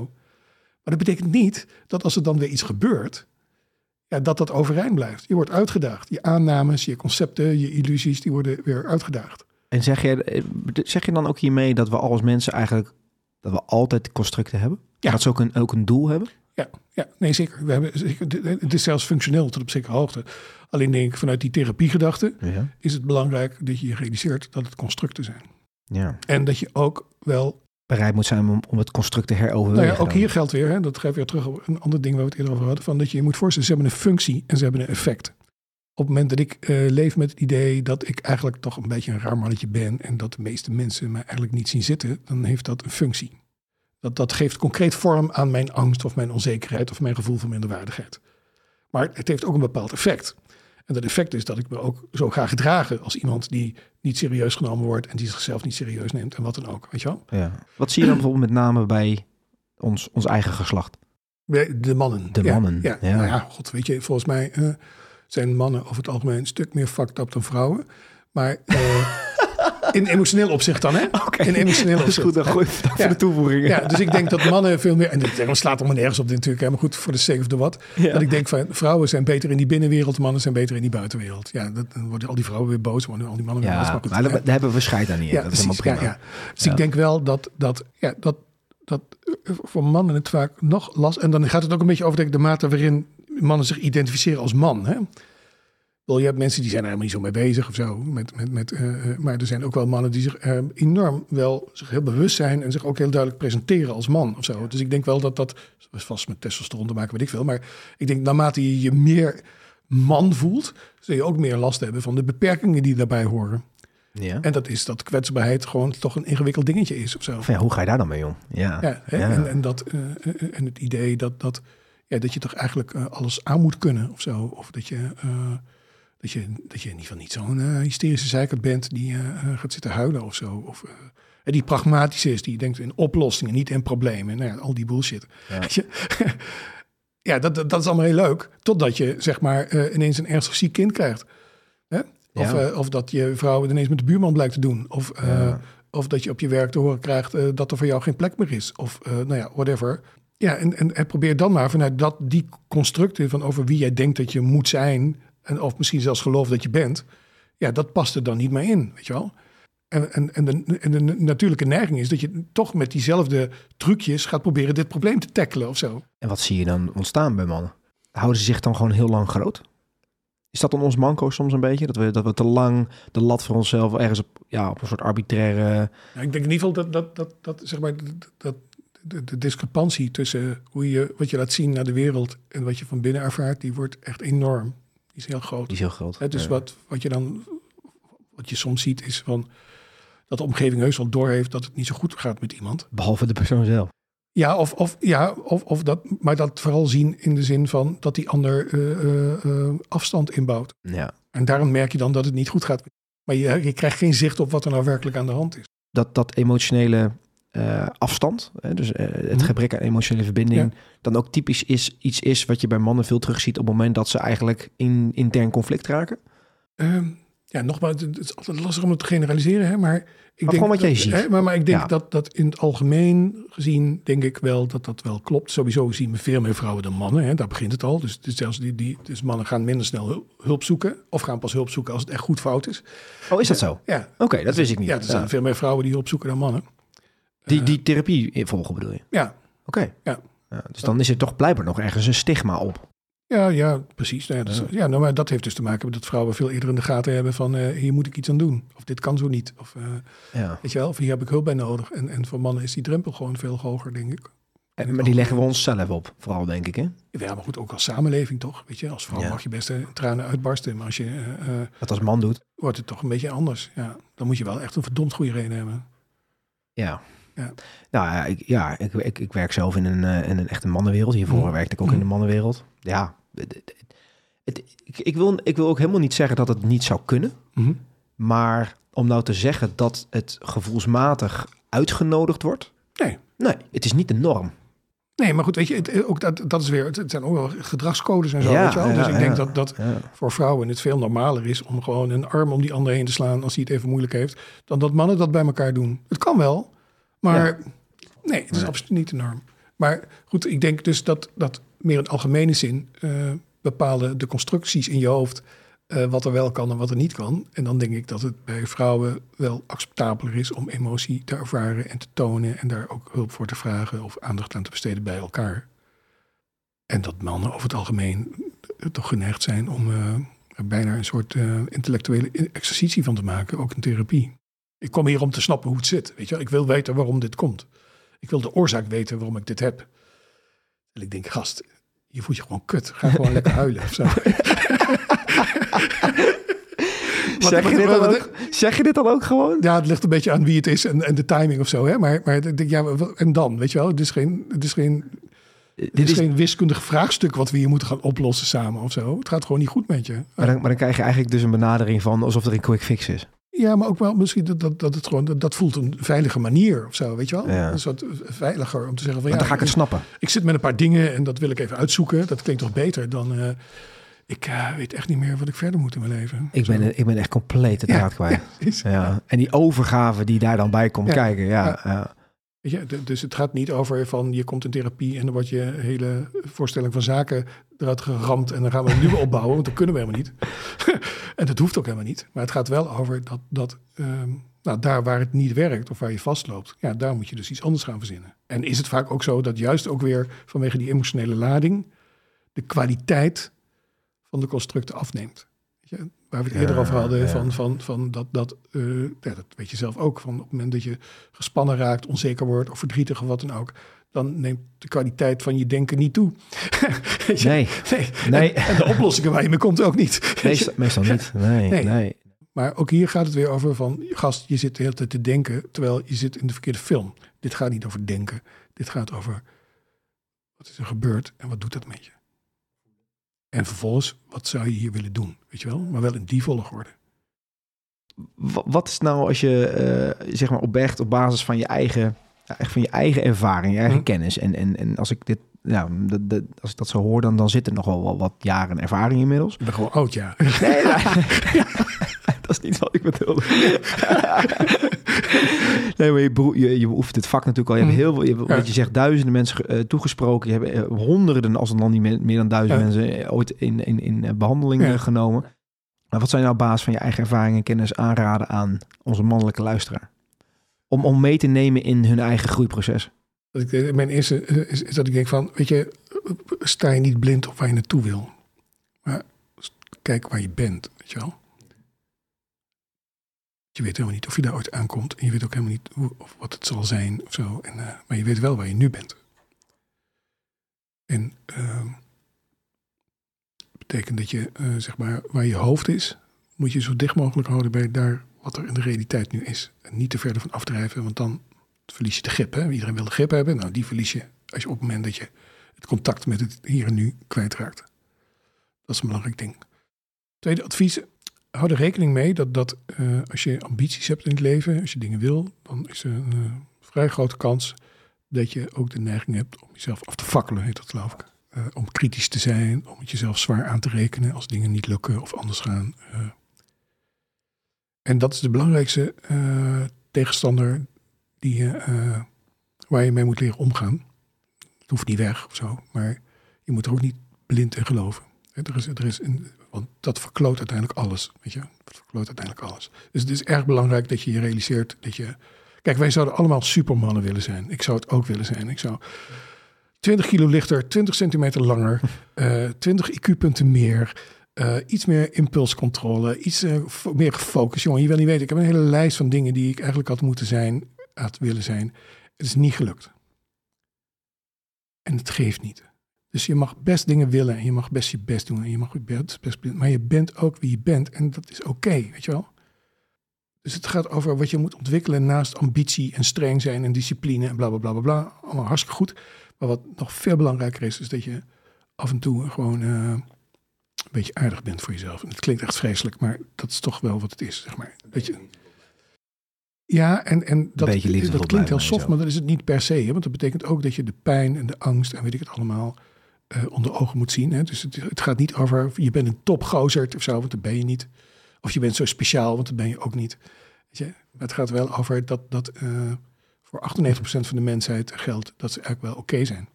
Maar dat betekent niet dat als er dan weer iets gebeurt, ja, dat dat overeind blijft. Je wordt uitgedaagd. Je aannames, je concepten, je illusies, die worden weer uitgedaagd. En zeg je, eh, zeg je dan ook hiermee dat we als mensen eigenlijk, dat we altijd constructen hebben? Ja. Dat ze ook een, ook een doel hebben? Ja, ja nee, zeker. We hebben, het is zelfs functioneel tot op zekere hoogte. Alleen denk ik, vanuit die therapiegedachte Ja. is het belangrijk dat je je realiseert dat het constructen zijn. ja. En dat je ook wel Bereid moet zijn om, om het construct te heroverwegen. Nou ja, ook hier geldt weer, hè, dat geeft weer terug op een ander ding waar we het eerder over hadden, van dat je je moet voorstellen, ze hebben een functie en ze hebben een effect. Op het moment dat ik eh, leef met het idee dat ik eigenlijk toch een beetje een raar mannetje ben en dat de meeste mensen mij eigenlijk niet zien zitten, dan heeft dat een functie. Dat, dat geeft concreet vorm aan mijn angst of mijn onzekerheid of mijn gevoel van minderwaardigheid. Maar het heeft ook een bepaald effect. En dat effect is dat ik me ook zo ga gedragen als iemand die niet serieus genomen wordt en die zichzelf niet serieus neemt en wat dan ook. Weet je wel? Ja. Wat zie je dan bijvoorbeeld met name bij ons, ons eigen geslacht? De mannen. De mannen, Ja, ja. Nou ja, god, weet je, volgens mij eh, zijn mannen over het algemeen een stuk meer fucked up dan vrouwen. Maar eh, <laughs> in emotioneel opzicht dan, hè? In emotioneel Dat is opzicht. goed, dan gooi Ja. voor de toevoegingen. Ja, dus ik denk dat mannen veel meer... En dat slaat allemaal nergens op dit natuurlijk. hè, Maar goed, voor de sake of the what. Ja. Dat ik denk van vrouwen zijn beter in die binnenwereld. Mannen zijn beter in die buitenwereld. Ja, dat, dan worden al die vrouwen weer boos. Worden al die mannen weer boos. Ja, Maar goed, maar daar, hebben we scheid aan niet. Ja, dat is precies. prima. Dus ik denk wel dat, dat, ja, dat, dat eh, voor mannen het vaak nog last... En dan gaat het ook een beetje over denk ik, de mate waarin mannen zich identificeren als man. Hè? Je hebt mensen die zijn er helemaal niet zo mee bezig of zo. Met, met, met, eh, eh, maar er zijn ook wel mannen die zich eh, enorm wel zich heel bewust zijn... en zich ook heel duidelijk presenteren als man of zo. Dus ik denk wel dat dat... vast met testosteron te maken, weet ik veel. Maar ik denk naarmate je je meer man voelt, zul je ook meer last hebben van de beperkingen die daarbij horen. Ja. En dat is dat kwetsbaarheid gewoon toch een ingewikkeld dingetje is of zo. Ja, hoe ga je daar dan mee om? Ja. Ja, hè? Ja. En, en, dat, en het idee dat, dat, ja, dat je toch eigenlijk alles aan moet kunnen of zo. Of dat je, dat je, dat je in ieder geval niet zo'n eh, hysterische zeikert bent die eh, eh, gaat zitten huilen of zo. Of die pragmatisch is, die denkt in oplossingen, niet in problemen. Nou ja, al die bullshit. Ja. <laughs> Je? ja, dat, dat dat is allemaal heel leuk. Totdat je zeg maar ineens een ernstig ziek kind krijgt. Hè? Of, Ja. of dat je vrouw ineens met de buurman blijkt te doen. Of, Ja. of dat je op je werk te horen krijgt dat er voor jou geen plek meer is. Of nou ja, whatever. Ja, en, en, en probeer dan maar vanuit dat, die constructen van over wie jij denkt dat je moet zijn. En of misschien zelfs geloof dat je bent. Ja, dat past er dan niet meer in, weet je wel. En, en, en, de, en de natuurlijke neiging is dat je toch met diezelfde trucjes gaat proberen dit probleem te tackelen of zo. En wat zie je dan ontstaan bij mannen? Houden ze zich dan gewoon heel lang groot? Is dat dan ons manco soms een beetje? Dat we, dat we te lang de lat voor onszelf ergens op, ja, op een soort arbitraire... Ja, ik denk in ieder geval dat, dat, dat, dat, zeg maar, dat, dat de, de discrepantie tussen hoe je, wat je laat zien naar de wereld en wat je van binnen ervaart, die wordt echt enorm. Die is heel groot. Die is heel groot. Dus Ja. wat, wat je dan, wat je soms ziet, is van dat de omgeving heus wel doorheeft dat het niet zo goed gaat met iemand. Behalve de persoon zelf. Ja, of, of, ja of, of dat, maar dat vooral zien in de zin van dat die ander eh, eh, eh, afstand inbouwt. Ja. En daarom merk je dan dat het niet goed gaat. Maar je, je krijgt geen zicht op wat er nou werkelijk aan de hand is. Dat, dat emotionele eh, afstand, hè, dus eh, het Mhm. gebrek aan emotionele verbinding, Ja. dan ook typisch is, iets is wat je bij mannen veel terugziet op het moment dat ze eigenlijk in intern conflict raken. Ehm, ja, nogmaals, het is altijd lastig om het te generaliseren, hè, maar ik denk gewoon wat dat- jij ziet. Hè, maar, maar ik denk Ja. dat dat in het algemeen gezien, denk ik wel dat dat wel klopt. Sowieso zien we veel meer vrouwen dan mannen, hè, daar begint het al. Dus, dus zelfs die, die, dus mannen gaan minder snel hulp, zoeken, of gaan pas hulp zoeken als het echt goed fout is. Oh, is dat zo? Ja, Oké, dat wist ik niet. ja er zijn Ja. veel meer vrouwen die hulp zoeken dan mannen. Die, die therapie volgen bedoel je? Ja, Oké. Ja. dus dan is er toch blijkbaar nog ergens een stigma op. ja, ja precies. Nou ja, dat, ja, nou, maar dat heeft dus te maken met dat vrouwen veel eerder in de gaten hebben van eh, hier moet ik iets aan doen. Of dit kan zo niet. Of eh, Ja. Weet je wel, of hier heb ik hulp bij nodig. En, en voor mannen is die drempel gewoon veel hoger, denk ik. En, maar die leggen we ons zelf op, vooral denk ik. Hè? Ja, maar goed, ook als samenleving toch? Weet je, als vrouw Ja. mag je best eh, tranen uitbarsten. Maar als je, eh, eh, Dat als man doet. wordt het toch een beetje anders. Ja, dan moet je wel echt een verdomd goede reden hebben. Ja. Ja. Nou ja, ik, ja ik, ik, ik werk zelf in een, eh, in een echte mannenwereld. Hiervoor Mhm. werkte ik ook Mhm. in de mannenwereld. Ja, het, ik, ik, wil, ik wil ook helemaal niet zeggen dat het niet zou kunnen. Mhm. Maar om nou te zeggen dat het gevoelsmatig uitgenodigd wordt. Nee. Nee, het is niet de norm. Nee, maar goed, weet je, het, ook dat, dat is weer, het, zijn ook wel gedragscodes en zo, Ja, weet je wel. ja, dus ik denk ja. dat, dat voor vrouwen het veel normaler is om gewoon een arm om die ander heen te slaan als hij het even moeilijk heeft, dan dat mannen dat bij elkaar doen. Het kan wel, maar nee, het is Nee. absoluut niet de norm. Maar goed, ik denk dus dat, dat meer in algemene zin eh, bepalen de constructies in je hoofd eh, wat er wel kan en wat er niet kan. En dan denk ik dat het bij vrouwen wel acceptabeler is om emotie te ervaren en te tonen en daar ook hulp voor te vragen of aandacht aan te besteden bij elkaar. En dat mannen over het algemeen toch geneigd zijn om eh, er bijna een soort intellectuele exercitie van te maken, ook in therapie. Ik kom hier om te snappen hoe het zit. Weet je? Ik wil weten waarom dit komt. Ik wil de oorzaak weten waarom ik dit heb. En ik denk, gast, je voelt je gewoon kut. Ga gewoon <laughs> lekker huilen of zo. <laughs> Zeg, je dit dan ook, zeg je dit dan ook gewoon? Ja, het ligt een beetje aan wie het is en, en de timing of zo. Hè? Maar, maar ik denk, ja, en dan, weet je wel? Het is geen, het is geen, het Dit is is, geen wiskundig vraagstuk wat we hier moeten gaan oplossen samen of zo. Het gaat gewoon niet goed met je. maar, dan, maar dan krijg je eigenlijk dus een benadering van alsof er een quick fix is. Ja, maar ook wel misschien dat, dat, dat het gewoon, dat, dat voelt een veilige manier of zo, weet je wel? Ja. Een soort veiliger om te zeggen van Maar ja, dan ga ik het snappen. ik zit met een paar dingen en dat wil ik even uitzoeken. Dat klinkt toch beter dan, eh, ik eh, weet echt niet meer wat ik verder moet in mijn leven. Ik Zo. ben, ik ben echt compleet de Ja, draad kwijt. <laughs> Ja. En die overgave die daar dan bij komt kijken. Ja, Dus het gaat niet over van je komt in therapie en dan wordt je hele voorstelling van zaken eruit geramd en dan gaan we een nieuwe opbouwen, want dat kunnen we helemaal niet. <laughs> en dat hoeft ook helemaal niet. Maar het gaat wel over dat, dat ehm, nou, daar waar het niet werkt of waar je vastloopt, ja, daar moet je dus iets anders gaan verzinnen. En is het vaak ook zo dat juist ook weer vanwege die emotionele lading de kwaliteit van de constructen afneemt. Waar we het eerder over hadden, van, van, van dat, dat, eh, ja, dat weet je zelf ook, van op het moment dat je gespannen raakt, onzeker wordt of verdrietig of wat dan ook, dan neemt de kwaliteit van je denken niet toe. <laughs> Nee, nee. Nee. En, en de oplossingen waar je mee komt ook niet. <laughs> Meestal, meestal niet. <laughs> Nee, Nee. nee. Maar ook hier gaat het weer over van, gast, je zit de hele tijd te denken, terwijl je zit in de verkeerde film. Dit gaat niet over denken. Dit gaat over, wat is er gebeurd en wat doet dat met je? En vervolgens, wat zou je hier willen doen? Weet je wel? Maar wel in die volgorde. Wa- Wat is nou als je eh, zeg maar oprecht op basis van je eigen, van je eigen ervaring, je eigen Hm. kennis. En, en, en als ik dit, dat- als ik dat zo hoor, dan, dan zit er nog wel, wat jaren ervaring inmiddels. Ik ben gewoon oud, ja. Nee, <laughs> <laughs> dat is niet wat ik bedoelde. <laughs> nee, maar je, beroe- je, je beoefent het vak natuurlijk al. Je hebt Mm. heel veel, je hebt, Ja. wat je zegt, duizenden mensen eh, toegesproken. Je hebt eh, honderden, als het dan niet meer, dan duizend Ja. mensen, eh, ooit in, in, in eh, behandeling Ja. eh, genomen. Maar wat zou je nou op basis van je eigen ervaring en kennis aanraden aan onze mannelijke luisteraar? Om, om mee te nemen in hun eigen groeiproces. Ik, eh, mijn eerste eh, is, is dat ik denk van, weet je, sta je niet blind op waar je naartoe wil. Maar kijk waar je bent, weet je wel. Je weet helemaal niet of je daar ooit aankomt. En je weet ook helemaal niet hoe, of wat het zal zijn of zo. En, eh, maar je weet wel waar je nu bent. En ehm betekent dat je, zeg maar, waar je hoofd is, moet je zo dicht mogelijk houden bij daar wat er in de realiteit nu is. En niet te verder van afdrijven, want dan verlies je de grip. Hè? Iedereen wil de grip hebben. Nou, die verlies je als je op het moment dat je het contact met het hier en nu kwijtraakt. Dat is een belangrijk ding. Tweede advies. Hou er rekening mee dat, dat eh, als je ambities hebt in het leven, als je dingen wil, dan is er een eh, vrij grote kans dat je ook de neiging hebt om jezelf af te fakkelen, heet dat geloof ik. Eh, om kritisch te zijn, om het jezelf zwaar aan te rekenen als dingen niet lukken of anders gaan. en dat is de belangrijkste tegenstander die eh, waar je mee moet leren omgaan. Het hoeft niet weg of zo, maar je moet er ook niet blind in geloven. Er is, er is een, want dat verkloot uiteindelijk alles. Weet je? Dat verkloot uiteindelijk alles. Dus het is erg belangrijk dat je je realiseert dat je. Kijk, wij zouden allemaal supermannen willen zijn. Ik zou het ook willen zijn. Ik zou 20 kilo lichter, 20 centimeter langer, eh 20 IQ-punten meer. eh, iets meer impulscontrole, iets meer gefocust. Jongen, je wil niet weten. Ik heb een hele lijst van dingen die ik eigenlijk had moeten zijn, had willen zijn. Het is niet gelukt. En het geeft niet. Dus je mag best dingen willen en je mag best je best doen en je mag je best, best maar je bent ook wie je bent en dat is oké, weet je wel. Dus het gaat over wat je moet ontwikkelen naast ambitie en streng zijn en discipline en bla bla bla bla bla. Allemaal hartstikke goed. Maar wat nog veel belangrijker is, is dat je af en toe gewoon eh, een beetje aardig bent voor jezelf. En het klinkt echt vreselijk, maar dat is toch wel wat het is, zeg maar. Dat je, ja, en, en dat, dat klinkt heel soft, maar dat is het niet per se. Hè? Want dat betekent ook dat je de pijn en de angst en weet ik het allemaal eh, onder ogen moet zien. Hè? Dus het, het gaat niet over je bent een topgozerd of zo, want dat ben je niet. Of je bent zo speciaal, want dat ben je ook niet. Weet je? Maar het gaat wel over dat, dat eh, voor 98% van de mensheid geldt dat ze eigenlijk wel oké zijn.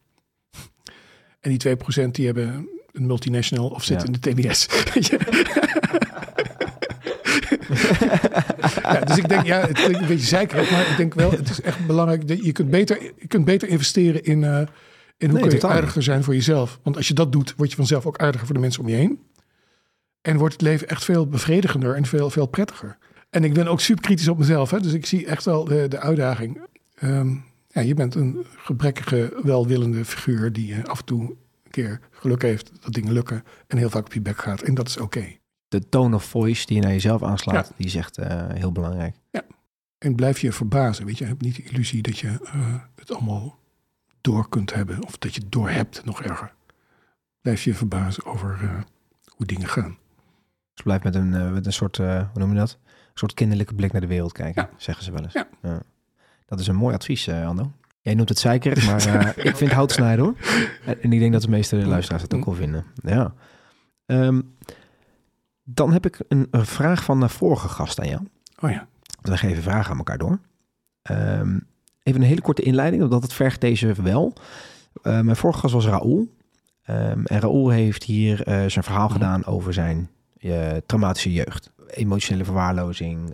En die 2% die hebben een multinational of Ja. in de TBS. <laughs> Ja, dus ik denk, ja, het klinkt een beetje zeikerig, maar ik denk wel, het is echt belangrijk. Dat je, kunt beter, je kunt beter investeren in, eh, in hoe Nee, kun je aardiger zijn voor jezelf. Want als je dat doet, word je vanzelf ook aardiger voor de mensen om je heen. En wordt het leven echt veel bevredigender en veel, veel prettiger. En ik ben ook super kritisch op mezelf. Hè? Dus ik zie echt wel de, de uitdaging. Ehm, ja, je bent een gebrekkige, welwillende figuur die eh, af en toe keer geluk heeft dat dingen lukken en heel vaak op je bek gaat. En dat is oké. De tone of voice die je naar jezelf aanslaat, Ja. die is echt eh, heel belangrijk. En blijf je verbazen. Weet je, heb niet de illusie dat je eh, het allemaal door kunt hebben. Of dat je het door hebt, nog erger. Blijf je verbazen over eh, hoe dingen gaan. Dus blijf met een, met een soort, hoe noem je dat? Een soort kinderlijke blik naar de wereld kijken, zeggen ze wel eens. Ja. Dat is een mooi advies, Ando. Jij noemt het zeikerig, maar eh, <laughs> ik vind hout snijden hoor. En, ik denk dat de meeste luisteraars het ook wel vinden. Ja. Ehm, dan heb ik een, een vraag van de vorige gast aan jou. Oh ja. We geven vragen aan elkaar door. Ehm, even een hele korte inleiding, want dat vergt deze wel. Eh, mijn vorige gast was Raoul. Ehm, en Raoul heeft hier eh, zijn verhaal Mhm. gedaan over zijn traumatische jeugd. Emotionele verwaarlozing,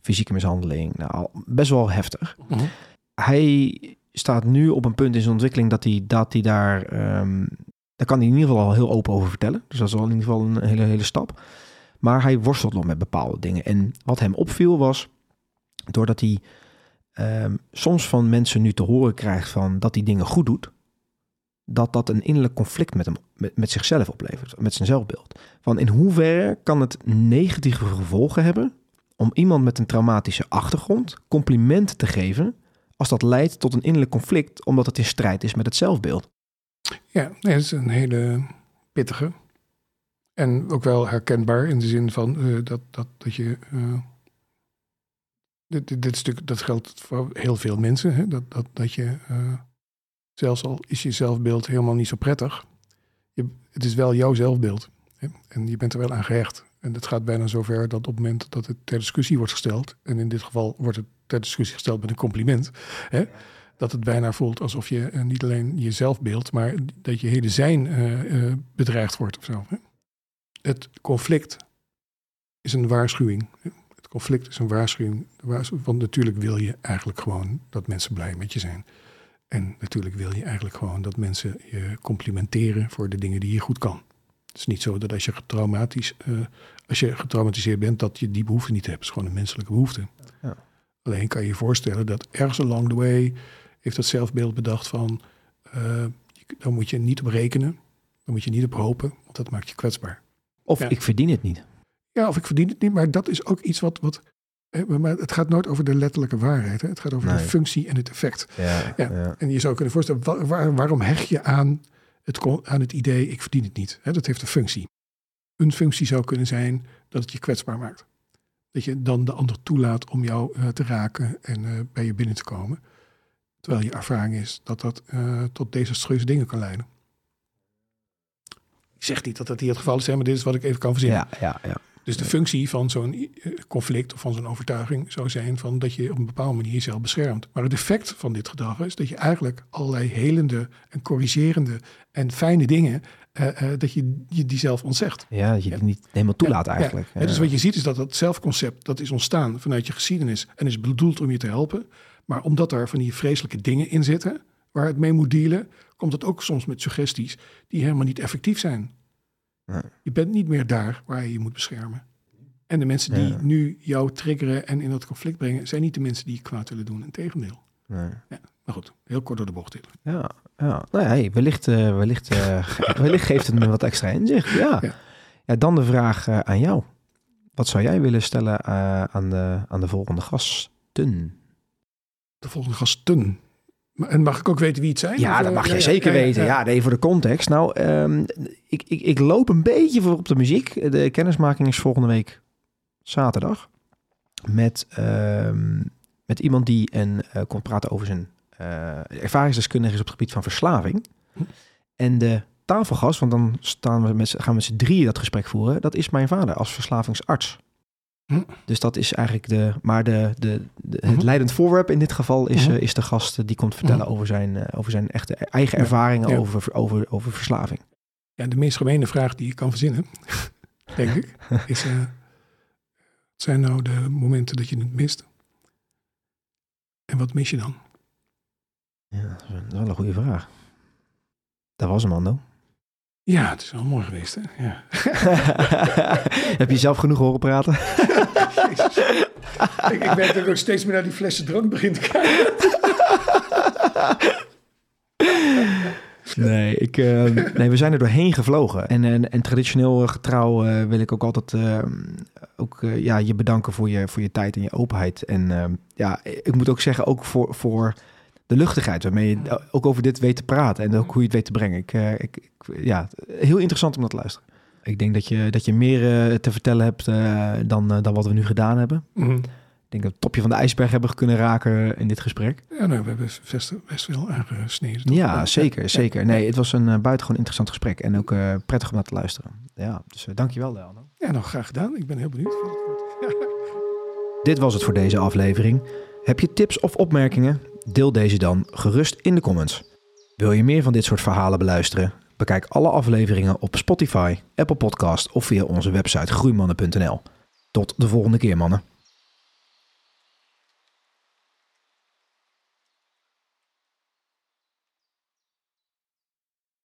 fysieke mishandeling. Nou, best wel heftig. Mhm. Hij staat nu op een punt in zijn ontwikkeling dat hij, dat hij daar... ehm, daar kan hij in ieder geval al heel open over vertellen. Dus dat is al in ieder geval een hele, hele stap. Maar hij worstelt nog met bepaalde dingen. En wat hem opviel was, doordat hij ehm, soms van mensen nu te horen krijgt van dat hij dingen goed doet, dat dat een innerlijk conflict met, hem, met, met zichzelf oplevert, met zijn zelfbeeld. Van in hoeverre kan het negatieve gevolgen hebben om iemand met een traumatische achtergrond complimenten te geven als dat leidt tot een innerlijk conflict omdat het in strijd is met het zelfbeeld. Ja, dat is een hele pittige. En ook wel herkenbaar in de zin van eh, dat, dat, dat je. Uh, dit, dit, stuk dat geldt voor heel veel mensen. Hè? Dat, dat, dat je. Uh, zelfs al is je zelfbeeld helemaal niet zo prettig. Je, het is wel jouw zelfbeeld. Hè? En je bent er wel aan gehecht. En het gaat bijna zover dat op het moment dat het ter discussie wordt gesteld. En in dit geval wordt het ter discussie gesteld met een compliment. Hè? dat het bijna voelt alsof je uh, niet alleen je zelfbeeld, maar dat je hele zijn uh, uh, bedreigd wordt of zo. Hè? Het conflict is een waarschuwing. Het conflict is een waarschuwing. Want natuurlijk wil je eigenlijk gewoon dat mensen blij met je zijn. En natuurlijk wil je eigenlijk gewoon dat mensen je complimenteren voor de dingen die je goed kan. Het is niet zo dat als je, getraumatisch, als je getraumatiseerd bent, dat je die behoefte niet hebt. Het is gewoon een menselijke behoefte. Ja. Alleen kan je je voorstellen dat ergens along the way heeft dat zelfbeeld bedacht van, uh, dan moet je niet op rekenen, dan moet je niet op hopen, want dat maakt je kwetsbaar. Of ja. ik verdien het niet. Ja, of ik verdien het niet, maar dat is ook iets wat, wat maar het gaat nooit over de letterlijke waarheid. Hè? Het gaat over nee. de functie en het effect. Ja, ja, ja, En je zou kunnen voorstellen, waar, waar, waarom hecht je aan het, aan het idee, ik verdien het niet? Hè? Dat heeft een functie. Een functie zou kunnen zijn dat het je kwetsbaar maakt. Dat je dan de ander toelaat om jou uh, te raken en uh, bij je binnen te komen. Terwijl je ervaring is dat dat uh, tot desastreuze dingen kan leiden. Ik zeg niet dat dat hier het geval is, maar dit is wat ik even kan verzinnen. Ja, ja, ja. Dus de functie van zo'n conflict of van zo'n overtuiging zou zijn van dat je op een bepaalde manier jezelf beschermt. Maar het effect van dit gedrag is dat je eigenlijk allerlei helende en corrigerende en fijne dingen, dat je, je die zelf ontzegt. Ja, dat je die niet helemaal toelaat eigenlijk. Dus wat je ziet is dat dat zelfconcept, dat is ontstaan vanuit je geschiedenis en is bedoeld om je te helpen. Maar omdat er van die vreselijke dingen in zitten waar het mee moet dealen, komt het ook soms met suggesties die helemaal niet effectief zijn. Nee. Je bent niet meer daar waar je je moet beschermen. En de mensen die Ja. nu jou triggeren en in dat conflict brengen, zijn niet de mensen die je kwaad willen doen. Integendeel. Nee. Ja, maar goed, heel kort door de bocht. Ja, ja. Nou ja, hey, wellicht, eh, wellicht, eh, <laughs> wellicht geeft het me wat extra inzicht. Ja. Ja. ja. dan de vraag eh, aan jou. Wat zou jij willen stellen aan, de, aan de volgende gasten? De volgende gasten. En mag ik ook weten wie het zijn? Ja, Of, dat mag je zeker weten. Ja, nee, voor de context. Nou, ehm, ik, ik, ik loop een beetje voor op de muziek. De kennismaking is volgende week zaterdag. Met, ehm, met iemand die een, eh, komt praten over zijn ervaringsdeskundige is op het gebied van verslaving. En de tafelgast, want dan staan we met, gaan we met z'n drieën dat gesprek voeren. Dat is mijn vader als verslavingsarts. Hm. Dus dat is eigenlijk de. Maar de, de, de- het Mhm. leidend voorwerp in dit geval is, Mhm. eh, is de gast eh, die komt vertellen Mhm. over, zijn, eh, over zijn echte eigen ervaringen Ja. Over, over, over verslaving. Ja, de meest gemene vraag die je kan verzinnen, <laughs> denk ik, <laughs> is: eh, wat zijn nou de momenten dat je het mist? En wat mis je dan? Ja, dat is wel- een goede vraag. Dat was hem, Ando. Ja, het is wel mooi geweest, hè? Ja. <laughs> Heb je zelf genoeg horen praten? <laughs> Ik, ik merk dat ik ook steeds meer naar die flessen drank begin te kijken. Nee, ik, eh, nee, we zijn er doorheen gevlogen. En, en, en traditioneel eh, getrouw eh, wil ik ook altijd eh, ook, eh, ja, je bedanken voor je, voor je tijd en je openheid. En eh, ja, ik moet ook zeggen, ook voor, voor de luchtigheid waarmee je ook over dit weet te praten. En ook hoe je het weet te brengen. Ik, eh, ik, ik- ja, heel interessant om naar te luisteren. Ik denk dat je, dat je meer eh, te vertellen hebt eh, dan, dan wat we nu gedaan hebben. Mhm. Ik denk dat we het topje van de ijsberg hebben kunnen raken in dit gesprek. Ja, nou, we hebben best, best wel aangesneden. toch? Ja, zeker, zeker. Nee, het was een eh, buitengewoon interessant gesprek en ook eh, prettig om naar te luisteren. Ja, dus uh, dankjewel, Leon. Ja, nou, graag gedaan. Ik ben heel benieuwd. Dit was het voor deze aflevering. Heb je tips of opmerkingen? Deel deze dan gerust in de comments. Wil je meer van dit soort verhalen beluisteren? Bekijk alle afleveringen op Spotify, Apple Podcast of via onze website groeimannen.nl. Tot de volgende keer, mannen.